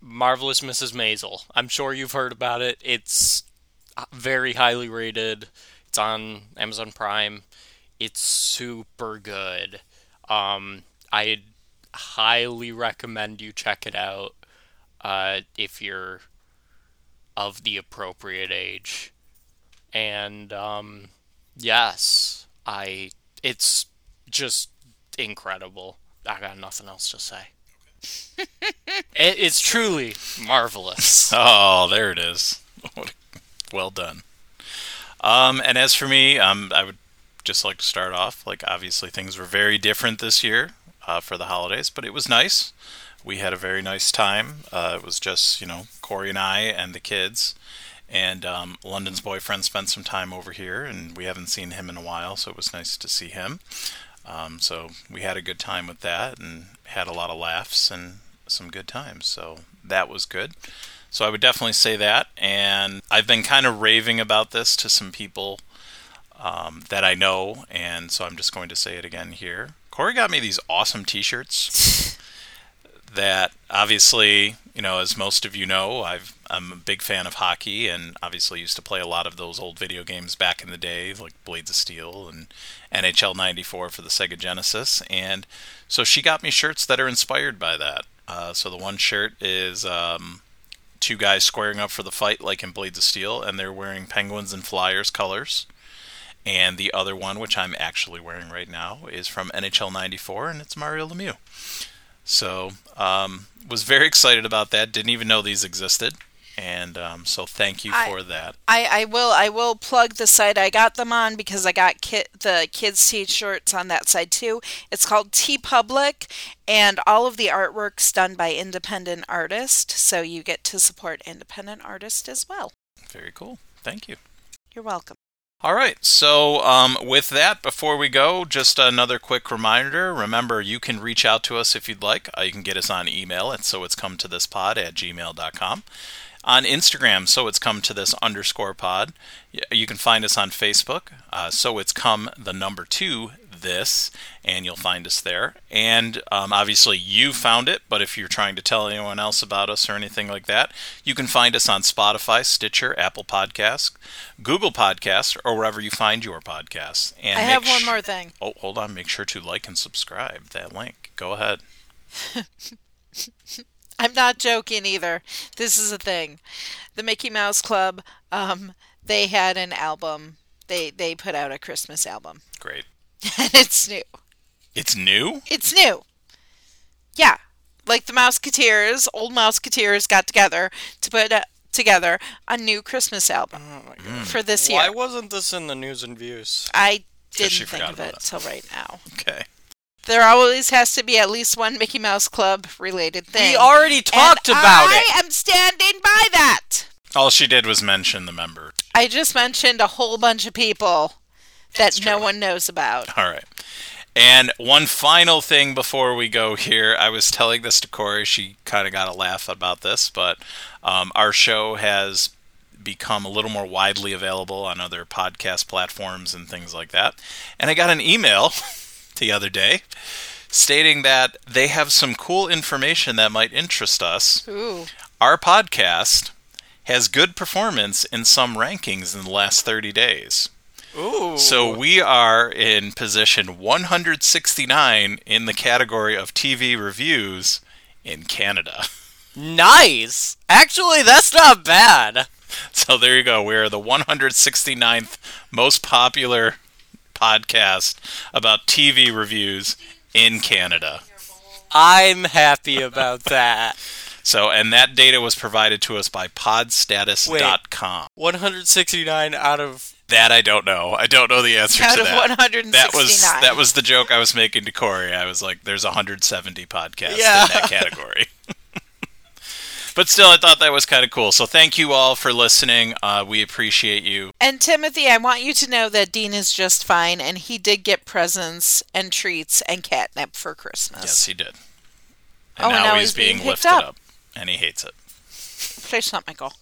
marvelous Mrs. Maisel. I'm sure you've heard about it. It's uh, very highly rated. It's on Amazon Prime. It's super good. Um, I highly recommend you check it out. Uh, if you're of the appropriate age and um, yes, I it's just incredible. I got nothing else to say. <laughs> it, it's truly marvelous. <laughs>
Oh, there it is. <laughs> well done. Um, and as for me, um, I would just like to start off. Like, obviously, things were very different this year uh, for the holidays, but it was nice. We had a very nice time. Uh, it was just, you know, Cori and I and the kids. And um, London's boyfriend spent some time over here, and we haven't seen him in a while, so it was nice to see him. Um, so we had a good time with that and had a lot of laughs and some good times. So that was good. So I would definitely say that. And I've been kind of raving about this to some people um, that I know, and so I'm just going to say it again here. Cori got me these awesome T-shirts <laughs> that obviously, you know, as most of you know, I've I'm a big fan of hockey, and obviously used to play a lot of those old video games back in the day, like Blades of Steel and NHL '94 for the Sega Genesis. And so she got me shirts that are inspired by that. Uh, so the one shirt is um, two guys squaring up for the fight, like in Blades of Steel, and they're wearing Penguins and Flyers colors. And the other one, which I'm actually wearing right now, is from NHL '94, and it's Mario Lemieux. So, um, was very excited about that. Didn't even know these existed, and um, so thank you
I-
for that.
I, I will I will plug the site I got them on because I got the kids t-shirts on that side too. It's called TeePublic and all of the artwork's done by independent artists, so you get to support independent artists as well.
Very cool. Thank you.
You're welcome.
All right. So, um, with that, before we go, just another quick reminder. Remember, you can reach out to us if you'd like. Uh, you can get us on email at so it's come to this pod at gmail.com. On Instagram, so it's come to this underscore pod. You can find us on Facebook. Uh, so it's come the number two this, and you'll find us there. And um, obviously, you found it, but if you're trying to tell anyone else about us or anything like that, you can find us on Spotify, Stitcher, Apple Podcasts, Google Podcasts, or wherever you find your podcasts. And
I have one
sh-
more thing.
Oh, hold on. Make sure to like and subscribe that link. Go ahead. <laughs>
I'm not joking either. This is a thing. The Mickey Mouse Club, um, they had an album. They they put out a Christmas album,
Great.
And <laughs> it's new.
It's new?
It's new. Yeah, like the Mouseketeers, old Mouseketeers got together to put uh, together a new Christmas album
Oh my god.
for this year.
Why wasn't this in the news and views?
I didn't think of it
it.
till right now.
Okay.
There always has to be at least one Mickey Mouse Club related thing.
We already talked
and
about
I
it.
I am standing by that.
All she did was mention the member.
I just mentioned a whole bunch of people that no one knows about.
All right. And one final thing before we go here, I was telling this to Cori. She kind of got a laugh about this, but um, our show has become a little more widely available on other podcast platforms and things like that. And I got an email <laughs> the other day stating that they have some cool information that might interest us.
Ooh.
Our podcast has good performance in some rankings in the last 30 days.
Ooh.
So we are in position 169 in the category of TV reviews in Canada.
nice. Actually, that's not bad.
So there you go. We're the 169th most popular podcast about TV reviews in Canada.
I'm happy about that. <laughs>
So, and that data was provided to us by podstatus.com.
169 out of
That I don't know. I don't know the answer
Out
to
of
that.
169.
That was that was the joke I was making to Cori. I was like, "There's 170 podcasts
Yeah.
in that category." <laughs> but still, I thought that was kind of cool. So thank you all for listening. Uh, we appreciate you.
And Timothy, I want you to know that Dean is just fine, and he did get presents and treats and catnip for Christmas.
Yes, he did.
Oh, and now he's being
lifted
up.
up, and he hates it.
Please not, Michael.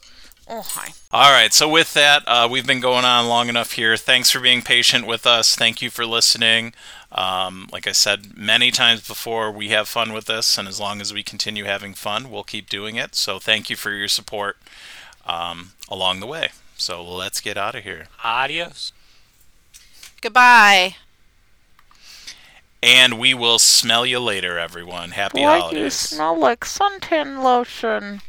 Oh, hi.
All right. So with that, uh, we've been going on long enough here. Thanks for being patient with us. Thank you for listening. Um, like I said many times before, we have fun with this, and as long as we continue having fun, we'll keep doing it. So thank you for your support um, along the way. So let's get out of here.
adios.
Goodbye.
And we will smell you later, everyone. Happy
Why do you smell like suntan lotion?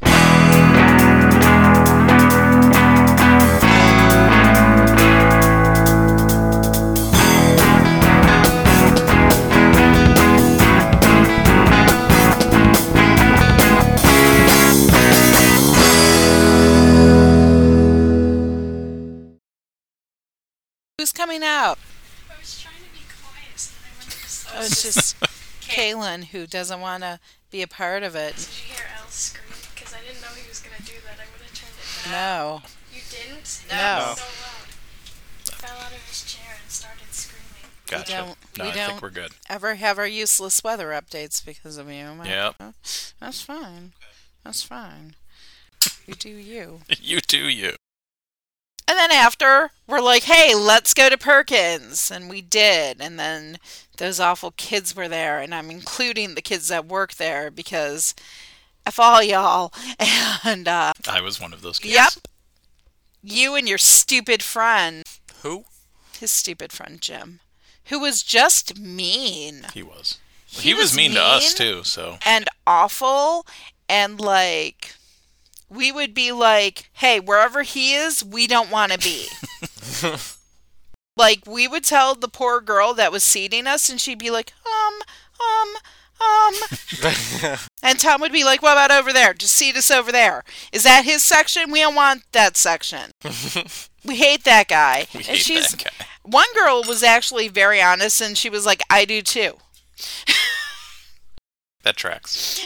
Who's coming out?
I was trying to be quiet, so I went to.
Oh, it's just <laughs> Kaylin who doesn't want to be a part of it.
Did you hear Elle scream? Because I didn't know he was gonna do that. I would have turned it down.
No.
You didn't?
No.
It was so loud. He fell out of his chair and started screaming.
Gotcha.
don't-
no,
we
I
don't-
think we're good.
Ever have our useless weather updates because of you? Mike?
Yep.
Oh, That's fine. That's fine. You do you. <laughs>
you do you.
And then after, we're like, hey, let's go to Perkins. And we did. And then those awful kids were there. And I'm including the kids that work there because F all y'all. <laughs> And, uh,
I was one of those kids.
yep. You and your stupid friend,
Who?
his stupid friend Jim, who was just mean
He was.
He
He, was,
was
mean, to us too. So
and awful. And like, we would be like, hey, wherever he is, we don't want to be. <laughs> like, we would tell the poor girl that was seating us, and she'd be like, um, um, um. <laughs> and Tom would be like, what about over there? Just seat us over there. Is that his section? We don't want that section. <laughs> we hate that guy.
we
and
hate
she's
that guy.
one girl was actually very honest, and she was like, I do too.
That tracks.